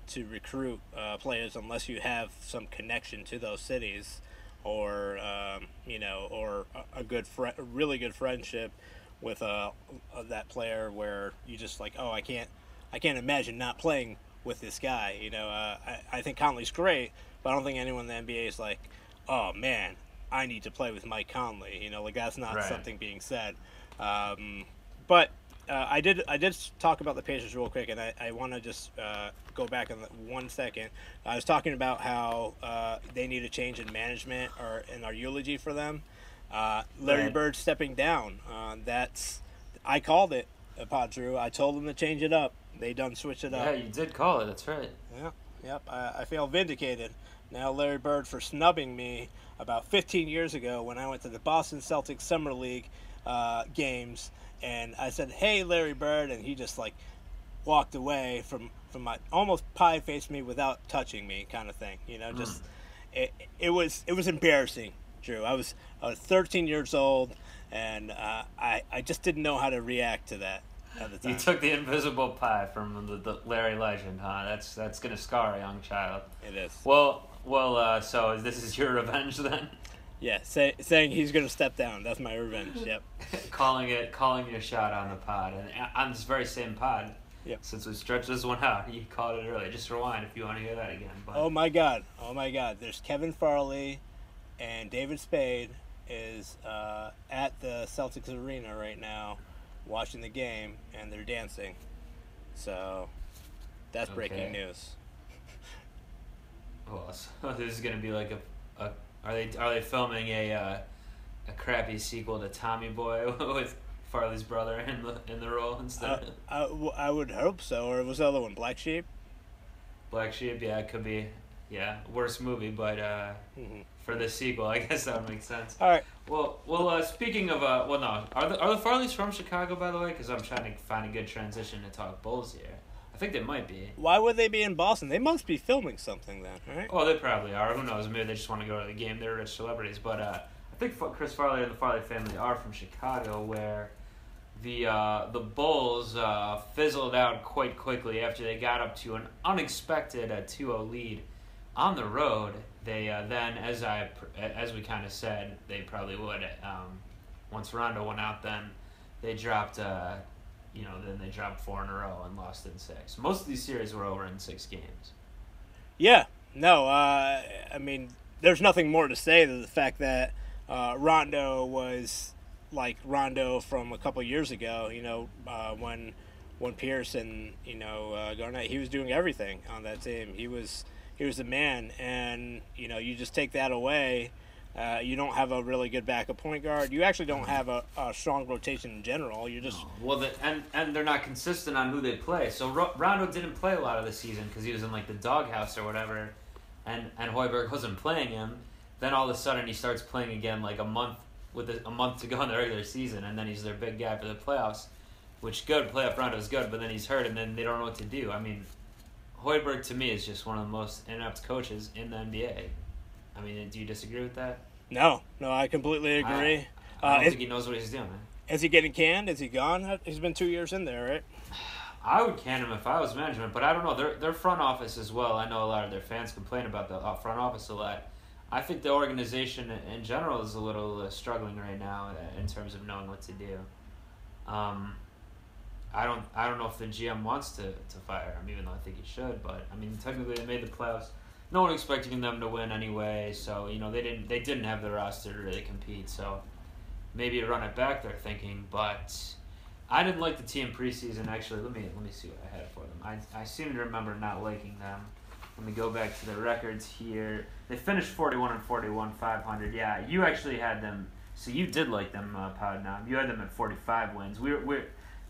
to recruit uh, players unless you have some connection to those cities, or um, you know, or a, good friend, really good friendship with uh, uh, that player where you just like, oh, I can't, I can't imagine not playing with this guy. You know, uh, I, I think Conley's great, but I don't think anyone in the NBA is like, oh man, I need to play with Mike Conley. You know, like that's not Right. something being said. Um, but uh, I did I did talk about the Pacers real quick, and I, I want to just uh, go back in one second. I was talking about how uh, they need a change in management or in our eulogy for them. Uh, Larry Right. Bird stepping down. Uh, that's I called it, uh, Pod Drew. I told them to change it up. They done switch it up. Yeah, you did call it. That's right. Yeah, yep. I, I feel vindicated. Now, Larry Bird for snubbing me about 15 years ago when I went to the Boston Celtics Summer League uh, games, and I said, "Hey, Larry Bird," and he just like walked away from from my almost pie faced me without touching me, kind of thing. You know, just it, it was it was embarrassing, Drew. I was I was 13 years old, and uh, I I just didn't know how to react to that at. You took the invisible pie from the, the Larry legend, huh? That's that's gonna scar a young child. it is. Well, well. Uh, so this is your revenge then? Yeah, say, saying he's gonna step down. That's my revenge. Yep. calling it, calling your shot on the pod, and on this very same pod. Yep. Since we stretched this one out, you called it early. Just rewind if you want to hear that again. But Oh my God! Oh my God! There's Kevin Farley, and David Spade is uh, at the Celtics arena right now, watching the game, and they're dancing. So, that's breaking Okay. news. Well, so this is gonna be like a, a are they are they filming a uh, a crappy sequel to Tommy Boy with Farley's brother in the in the role instead I, of I, w- I would hope so. Or was the other one Black Sheep? Black Sheep? Yeah, it could be. Yeah, worst movie, but uh, Mhm. for the sequel, I guess that would make sense. All right. Well, well. Uh, speaking of, uh, well, no, are the are the Farleys from Chicago, by the way? Because I'm trying to find a good transition to talk Bulls here. I think they might be. Why would they be in Boston? They must be filming something then, right? Oh, they probably are. Who knows? Maybe they just want to go to the game. They're rich celebrities. But uh, I think Chris Farley and the Farley family are from Chicago, where the uh, the Bulls uh, fizzled out quite quickly after they got up to an unexpected uh, 2-0 lead on the road. They uh, then, as I as we kind of said, they probably would. Um, once Rondo went out, then they dropped. You know, then they dropped four in a row and lost in six. Most of these series were over in six games. Yeah, no, uh, I mean, there's nothing more to say than the fact that uh, Rondo was like Rondo from a couple years ago. You know, uh, when when Pierce and you know uh, Garnett, he was doing everything on that team. He was he was the man, and you know, you just take that away. Uh, you don't have a really good backup point guard. You actually don't have a, a strong rotation in general. You're just Well, the, and and they're not consistent on who they play. So Ro- Rondo didn't play a lot of the season because he was in like the doghouse or whatever, and and Hoiberg wasn't playing him. Then all of a sudden he starts playing again like a month with a, a month to go in the regular season, and then he's their big guy for the playoffs. Which good playoff Rondo's good, but then he's hurt, and then they don't know what to do. I mean, Hoiberg to me is just one of the most inept coaches in the NBA. I mean, do you disagree with that? no, no. I completely agree. I don't Uh, is, think he knows what he's doing. is he getting canned? Is he gone? He's been two years in there, right? I would can him if I was management, but I don't know. Their their front office as well. I know a lot of their fans complain about the uh, front office a lot. I think the organization in general is a little uh, struggling right now uh, in terms of knowing what to do. Um, I don't I don't know if the GM wants to, to fire him, even though I think he should. But I mean, technically they made the playoffs. No one expecting them to win anyway, so you know they didn't they didn't have the roster to really compete. So maybe run it back. They're thinking, but I didn't like the team preseason. Actually, let me let me see what I had for them. I I seem to remember not liking them. Let me go back to the records here. They finished forty one and forty one, five hundred. Yeah, you actually had them. So you did like them, uh. You had them at forty five wins. We we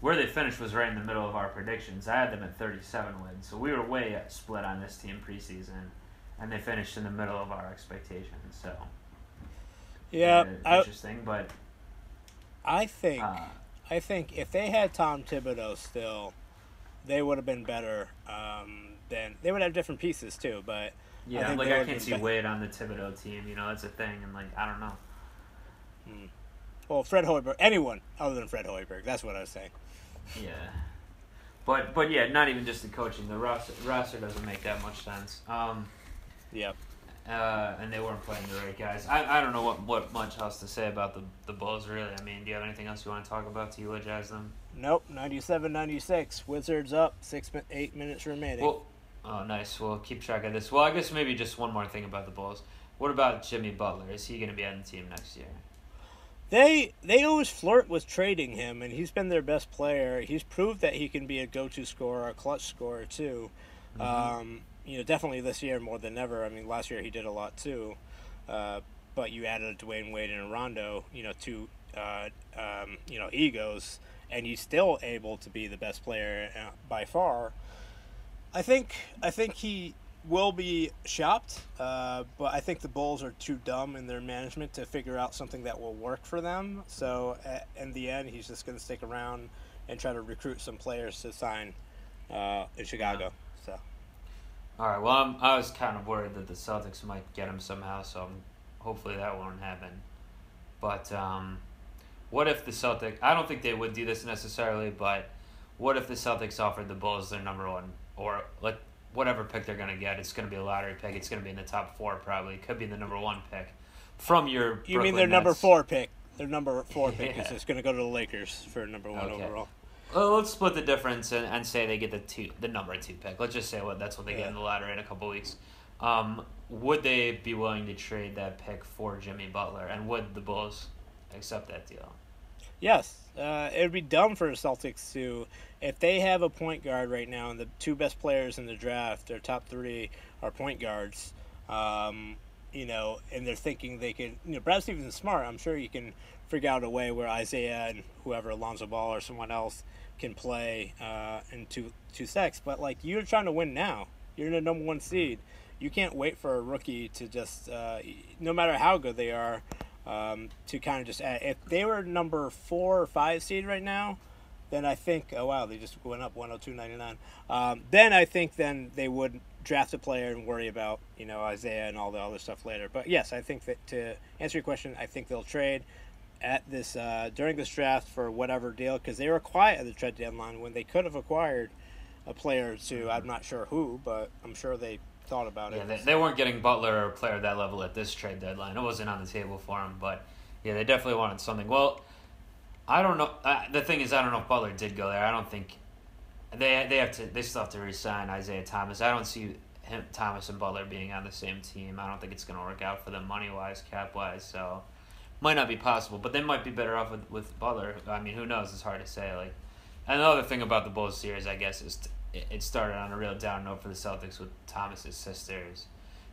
where they finished was right in the middle of our predictions. I had them at thirty seven wins. So we were way split on this team preseason, and they finished in the middle of our expectations. So. Yeah, I, interesting. But I think uh, I think if they had Tom Thibodeau still, they would have been better. Um, than they would have different pieces too, but yeah, think like I can't see bet- Wade on the Thibodeau team. You know, that's a thing, and like I don't know. well, Fred Hoiberg, anyone other than Fred Hoiberg, that's what I was saying. Yeah. But but yeah, not even just the coaching. The roster roster doesn't make that much sense. Um, Yep. uh, and they weren't playing the right guys. I, I don't know what, what much else to say about the the Bulls really. I mean, do you have anything else you want to talk about to eulogize them? Nope. 97-96. Wizards up. Six, mi- eight minutes remaining. Well, oh nice. We'll keep track of this. Well, I guess maybe just one more thing about the Bulls. What about Jimmy Butler? Is he going to be on the team next year? They they always flirt with trading him, and he's been their best player. He's proved that he can be a go-to scorer, a clutch scorer too. Um, you know, definitely this year more than ever. I mean, last year he did a lot too, uh, but you added Dwyane Wade and a Rondo, you know, two uh, um, you know egos, and he's still able to be the best player uh, by far. I think I think he will be shopped, uh, but I think the Bulls are too dumb in their management to figure out something that will work for them. So uh, in the end, he's just going to stick around and try to recruit some players to sign uh, in Chicago. So All right. Well, I'm, I was kind of worried that the Celtics might get him somehow, so I'm, hopefully that won't happen. But um, what if the Celtics? I don't think they would do this necessarily, but what if the Celtics offered the Bulls their number one or like whatever pick they're gonna get? It's gonna be a lottery pick. It's gonna be in the top four probably. It could be the number one pick from your. you mean Brooklyn their number four pick? Their number four pick is Yeah. just going to go to the Lakers for number one Okay. overall. Well, let's split the difference and, and say they get the two, the number two pick. Let's just say what that's what they get in the lottery in a couple weeks. Um, would they be willing to trade that pick for Jimmy Butler, and would the Bulls accept that deal? Yes, uh, it would be dumb for the Celtics to, if they have a point guard right now, and the two best players in the draft, their top three are point guards. Um, you know, and they're thinking they could. You know, Brad Stevens is smart. I'm sure you can figure out a way where Isaiah and whoever Alonzo Ball or someone else can play uh, in two two sets. But like you're trying to win now. You're in the number one seed. You can't wait for a rookie to just, uh, no matter how good they are, um, to kind of just add. If they were number four or five seed right now, then I think, oh wow, they just went up 102.99. Um, then I think then they would draft a player and worry about you know Isaiah and all the other stuff later. But yes, I think that to answer your question, I think they'll trade at this uh, during this draft for whatever deal because they were quiet at the trade deadline when they could have acquired a player or two. I'm not sure who, but I'm sure they thought about Yeah, it. they, they weren't getting Butler or a player at that level at this trade deadline. It wasn't on the table for them, but yeah, they definitely wanted something. Well, I don't know. Uh, the thing is, I don't know if Butler did go there. I don't think they they have to. They still have to resign Isaiah Thomas. I don't see him, Thomas and Butler being on the same team. I don't think it's going to work out for them money wise, cap wise. So might not be possible, but they might be better off with, with Butler. I mean, who knows? It's hard to say. Like another thing about the Bulls series, I guess, is t- it, started on a real down note for the Celtics with Thomas's sisters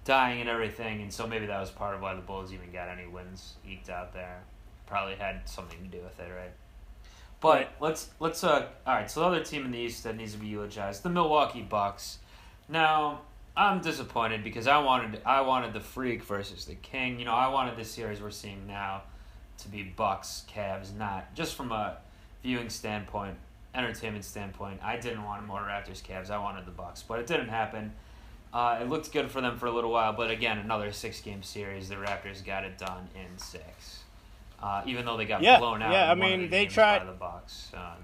dying and everything, and so maybe that was part of why the Bulls even got any wins eked out there. Probably had something to do with it, right? But let's let's uh all right. So the other team in the East that needs to be eulogized, the Milwaukee Bucks. Now I'm disappointed because I wanted I wanted the Freak versus the King. You know I wanted this series we're seeing now to be Bucks Cavs, not just from a viewing standpoint, entertainment standpoint. I didn't want more Raptors Cavs. I wanted the Bucks, but it didn't happen. Uh, it looked good for them for a little while, but again, another six game series. The Raptors got it done in six. Uh, even though they got Yeah, blown out. yeah, I mean, the they tried- the Bucks. Um,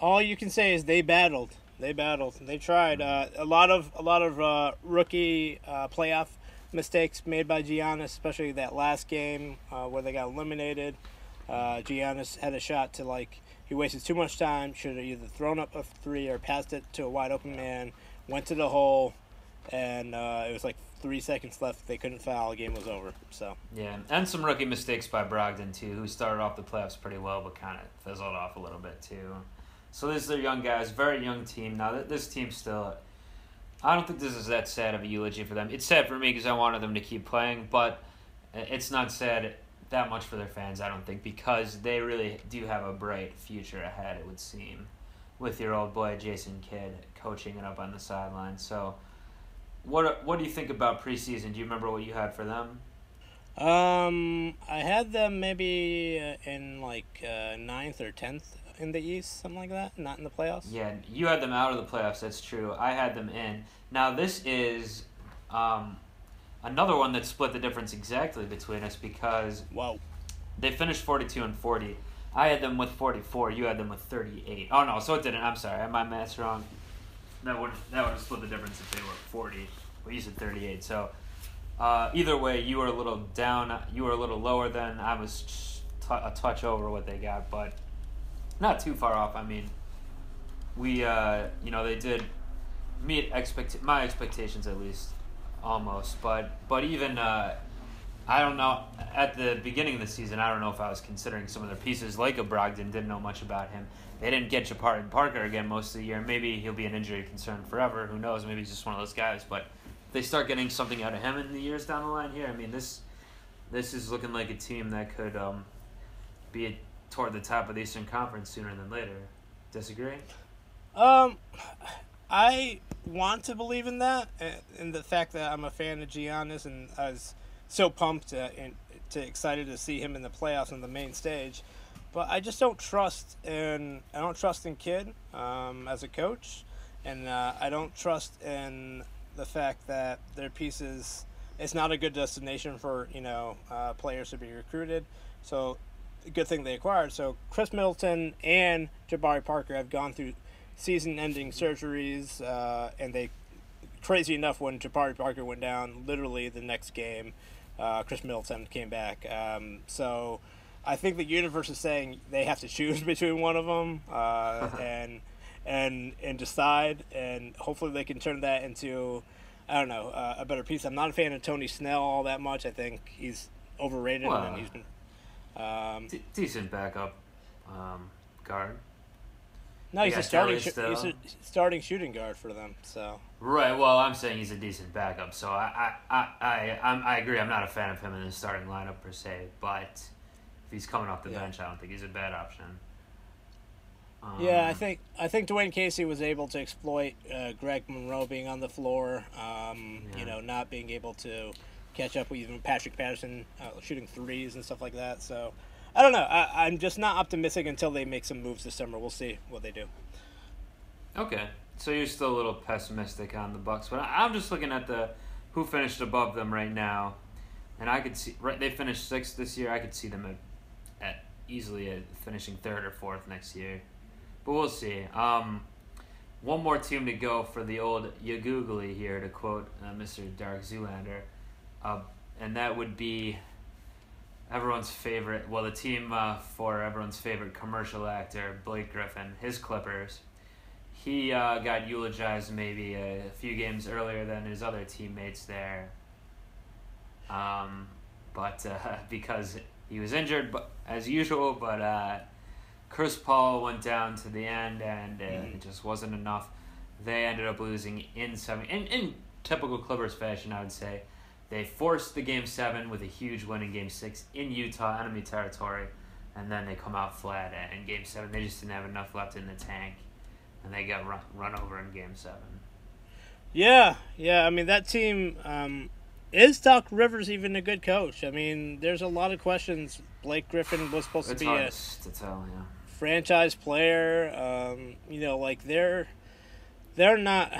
all you can say is they battled. They battled. They tried. Uh, a lot of a lot of uh, rookie uh, playoff mistakes made by Giannis, especially that last game uh, where they got eliminated. Uh, Giannis had a shot to like he wasted too much time. Should have either thrown up a three or passed it to a wide open man. Went to the hole, and uh, it was like three seconds left. They couldn't foul. The game was over. So yeah, and some rookie mistakes by Brogdon too, who started off the playoffs pretty well, but kind of fizzled off a little bit too. So these are young guys, very young team. Now th- this team still, I don't think this is that sad of a eulogy for them. It's sad for me because I wanted them to keep playing, but it's not sad that much for their fans. I don't think because they really do have a bright future ahead. It would seem, with your old boy Jason Kidd coaching it up on the sideline. So, what what do you think about preseason? Do you remember what you had for them? Um, I had them maybe in like uh, ninth or tenth in the East, something like that. Not in the playoffs. Yeah, you had them out of the playoffs. That's true. I had them in. Now this is um, another one that split the difference exactly between us because Wow. they finished forty-two and forty. I had them with forty-four. You had them with thirty-eight. Oh no, so it didn't. I'm sorry, I had my math's wrong. That would that would have split the difference if they were forty. Well, you said thirty-eight. So uh, either way, you were a little down. You were a little lower than I was. T- a touch over what they got, but not too far off. I mean, we uh, you know they did meet expect my expectations at least almost, but but even uh, I don't know at the beginning of the season I don't know if I was considering some of their pieces like a Brogdon didn't know much about him. They didn't get Jabari Parker again most of the year. Maybe he'll be an injury concern forever. Who knows? Maybe he's just one of those guys. But they start getting something out of him in the years down the line here, I mean this this is looking like a team that could um, be toward the top of the Eastern Conference sooner than later. Disagree? Um, I want to believe in that, and- the fact that I'm a fan of Giannis, and I was so pumped uh, and to excited to see him in the playoffs on the main stage. But I just don't trust in I don't trust in Kidd um, as a coach, and uh, I don't trust in the fact that their pieces. It's not a good destination for you know uh, players to be recruited. So, good thing they acquired. So Khris Middleton and Jabari Parker have gone through season-ending surgeries, uh, and they crazy enough when Jabari Parker went down, literally the next game, uh, Khris Middleton came back. Um, so I think the universe is saying they have to choose between one of them uh, and and and decide, and hopefully they can turn that into I don't know uh, a better piece. I'm not a fan of Tony Snell all that much. I think he's overrated, Well, and he's been. Um, decent backup um, guard. no, he's a starting. Sh- he's a starting shooting guard for them. So Right. Well, I'm saying he's a decent backup, so I I I I, I'm, I agree. I'm not a fan of him in the starting lineup per se, but if he's coming off the Yeah. bench, I don't think he's a bad option. Um, Yeah, I think I think Dwane Casey was able to exploit uh, Greg Monroe being on the floor. Um, Yeah. You know, not being able to catch up with even Patrick Patterson uh, shooting threes and stuff like that. So I don't know. I, I'm just not optimistic until they make some moves this summer. We'll see what they do. Okay, so you're still a little pessimistic on the Bucks, but I'm just looking at the who finished above them right now, and I could see right they finished sixth this year. I could see them at, at easily at finishing third or fourth next year, but we'll see. Um, one more team to go for the old eugoogly here, to quote uh, Mr. Derek Zoolander, uh, and that would be everyone's favorite. Well, the team uh, for everyone's favorite commercial actor, Blake Griffin, his Clippers he uh, got eulogized maybe a few games earlier than his other teammates there. Um, but uh, because he was injured, but as usual, but uh, Chris Paul went down to the end, and uh, it just wasn't enough. They ended up losing in seven. In, in typical Clippers fashion, I would say, they forced the game seven with a huge win in game six in Utah, enemy territory, and then they come out flat in game seven. They just didn't have enough left in the tank and they got run, run over in game seven. Yeah, yeah. I mean that team. Um, is Doc Rivers even a good coach? I mean, there's a lot of questions. Blake Griffin was supposed It's to be a to tell, yeah. franchise player. Um, you know, like they're they're not.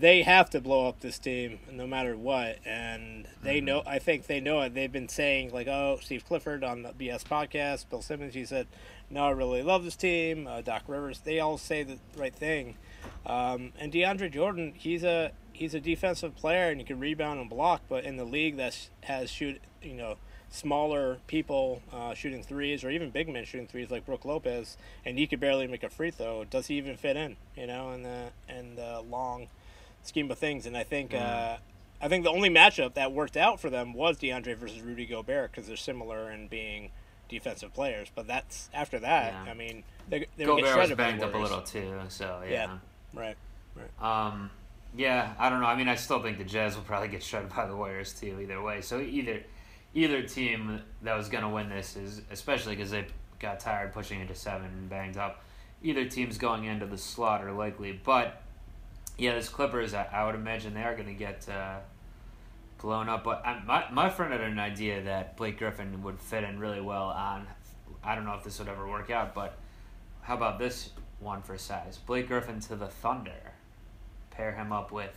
They have to blow up this team no matter what, and they know. I think they know it. They've been saying like, "Oh, Steve Clifford on the BS podcast, Bill Simmons." He said, "No, I really love this team." Uh, Doc Rivers. They all say the right thing. Um, and DeAndre Jordan, he's a he's a defensive player and he can rebound and block, but in the league that has shoot you know smaller people uh, shooting threes or even big men shooting threes like Brook Lopez, and he could barely make a free throw. Does he even fit in? You know, in the in the long scheme of things. And I think uh, I think the only matchup that worked out for them was DeAndre versus Rudy Gobert because they're similar in being defensive players. But that's after that. Yeah. I mean, they they Gobert was shredded by the banged up a little too, so Yeah. yeah. Right. Um, yeah, I don't know. I mean, I still think the Jazz will probably get shredded by the Warriors too. Either way, so either either team that was gonna win this is especially because they got tired pushing into seven and banged up. Either team's going into the slaughter likely, but yeah, this Clippers, I, I would imagine they are gonna get uh, blown up. But I, my my friend had an idea that Blake Griffin would fit in really well on. I don't know if this would ever work out, but how about this one for size? Blake Griffin to the Thunder. Pair him up with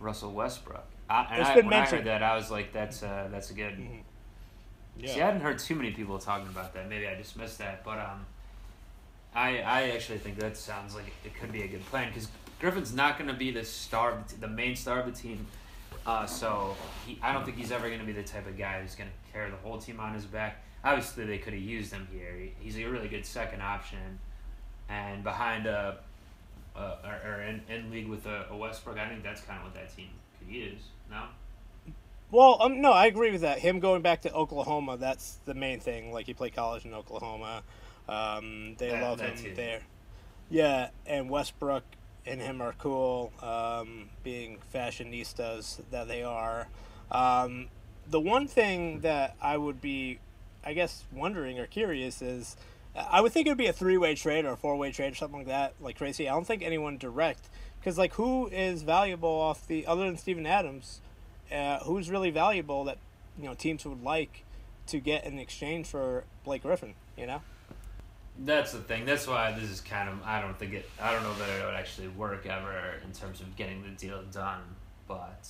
Russell Westbrook. I, and I, been when I mentioned. heard that, I was like, "That's uh, that's a good." Yeah. See, I hadn't heard too many people talking about that. Maybe I just missed that, but um, I I actually think that sounds like it could be a good plan because Griffin's not going to be the star, of the, t- the main star of the team. Uh, so he, I don't think he's ever going to be the type of guy who's going to carry the whole team on his back. Obviously, they could have used him here. He, he's a really good second option, and behind a, uh, or, or in, in league with a, a Westbrook, I think that's kind of what that team could use. No. Well, um, no, I agree with that. Him going back to Oklahoma, that's the main thing. Like he played college in Oklahoma. Um, they That- love that him too. there. Yeah, and Westbrook and him are cool, um, being fashionistas that they are. Um, the one thing that I would be, I guess, wondering or curious is, I would think it would be a three-way trade or a four-way trade or something like that, like crazy. I don't think anyone direct, because like who is valuable off the other than Steven Adams? uh, who's really valuable that you know teams would like to get in exchange for Blake Griffin. You know, That's the thing. That's why this is kind of. I don't think it. I don't know that it would actually work ever in terms of getting the deal done. But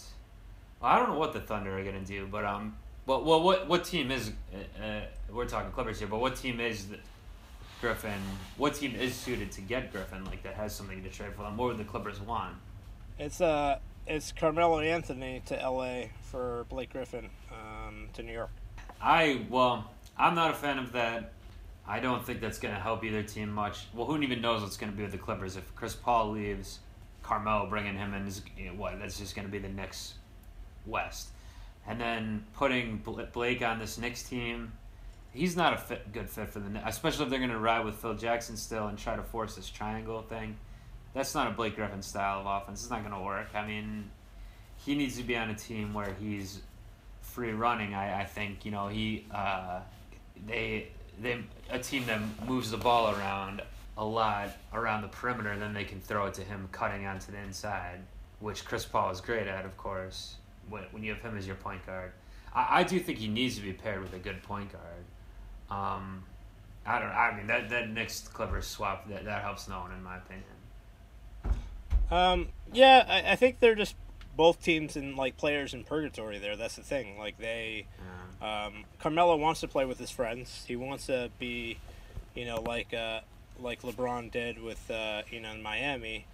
well, I don't know what the Thunder are gonna do. But um, well, well what what team is? Uh, uh, we're talking Clippers here, but what team is the Griffin? What team is suited to get Griffin? Like that has something to trade for them. What would the Clippers want? it's uh it's Carmelo Anthony to L.A. for Blake Griffin um, to New York. I well, I'm not a fan of that. I don't think that's going to help either team much. Well, who even knows what's going to be with the Clippers if Chris Paul leaves, Carmelo bringing him in is you know, what? That's just going to be the Knicks West, and then putting Blake on this Knicks team. He's not a fit, good fit for the Knicks, especially if they're going to ride with Phil Jackson still and try to force this triangle thing. That's not a Blake Griffin style of offense. It's not going to work. I mean, he needs to be on a team where he's free running. I, I think you know he uh, they they a team that moves the ball around a lot around the perimeter, then they can throw it to him cutting onto the inside, which Chris Paul is great at, of course. When when you have him as your point guard, I, I do think he needs to be paired with a good point guard. Um, I don't. I mean that that Knicks Clippers swap that that helps no one in my opinion. Um, yeah, I, I think they're just both teams and like players in purgatory. There, that's the thing. Like they, Yeah. Um, Carmelo wants to play with his friends. He wants to be, you know, like uh, like LeBron did with uh, you know in Miami,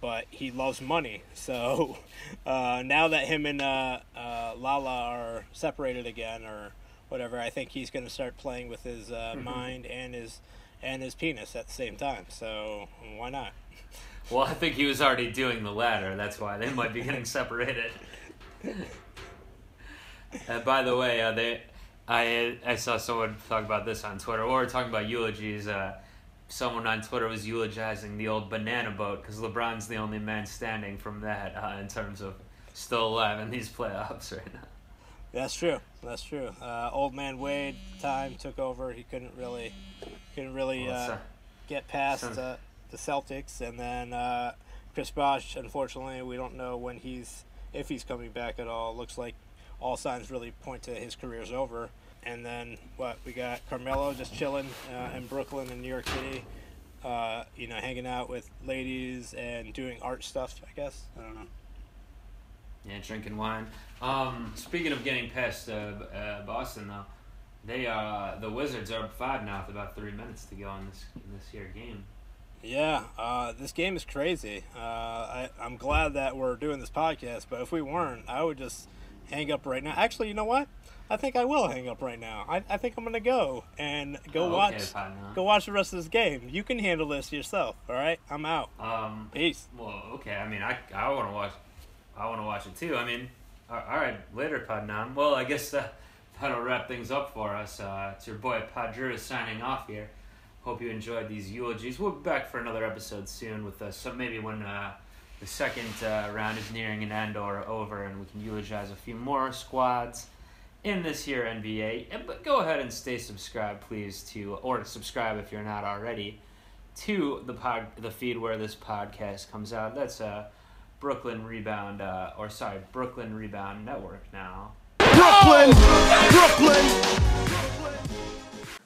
but he loves money. So uh, now that him and uh, uh, Lala are separated again or whatever, I think he's going to start playing with his uh, mind and his and his penis at the same time. So why not? Well, I think he was already doing the latter. That's why they might be getting separated. uh, by the way, uh, they, I I saw someone talk about this on Twitter. Or we're talking about eulogies. Uh, someone on Twitter was eulogizing the old banana boat because LeBron's the only man standing from that uh, in terms of still alive in these playoffs right now. That's true. That's true. Uh, old man Wade time took over. He couldn't really, couldn't really Well, uh, get past uh, the Celtics, and then uh, Chris Bosh. Unfortunately, we don't know when he's if he's coming back at all. Looks like all signs really point to his career's over. And then what we got Carmelo just chilling uh, in Brooklyn and New York City. Uh, you know, hanging out with ladies and doing art stuff. I guess I don't know. Yeah, drinking wine. Um, speaking of getting past uh, uh, Boston, though, they uh, the Wizards are up five now with about three minutes to go in this in this year game. Yeah, uh, this game is crazy. Uh, I, I'm glad that we're doing this podcast, but if we weren't, I would just hang up right now. Actually, you know what? I think I will hang up right now. I, I think I'm gonna go and go Oh, watch okay, go watch the rest of this game. You can handle this yourself. All right, I'm out. Um, Peace. well, okay. I mean, I I want to watch. I want to watch it too. I mean, all all right, later, Padnan. Well, I guess uh, that'll wrap things up for us. Uh, it's your boy Padru signing off here. Hope you enjoyed these eulogies. We'll be back for another episode soon with uh, some maybe when uh, the second uh, round is nearing an end or over, and we can eulogize a few more squads in this here NBA. But go ahead and stay subscribed, please, to or subscribe if you're not already to the pod, the feed where this podcast comes out. That's uh, Brooklyn Rebound, uh, or sorry, Brooklyn Rebound Network now. Brooklyn, Brooklyn, Brooklyn.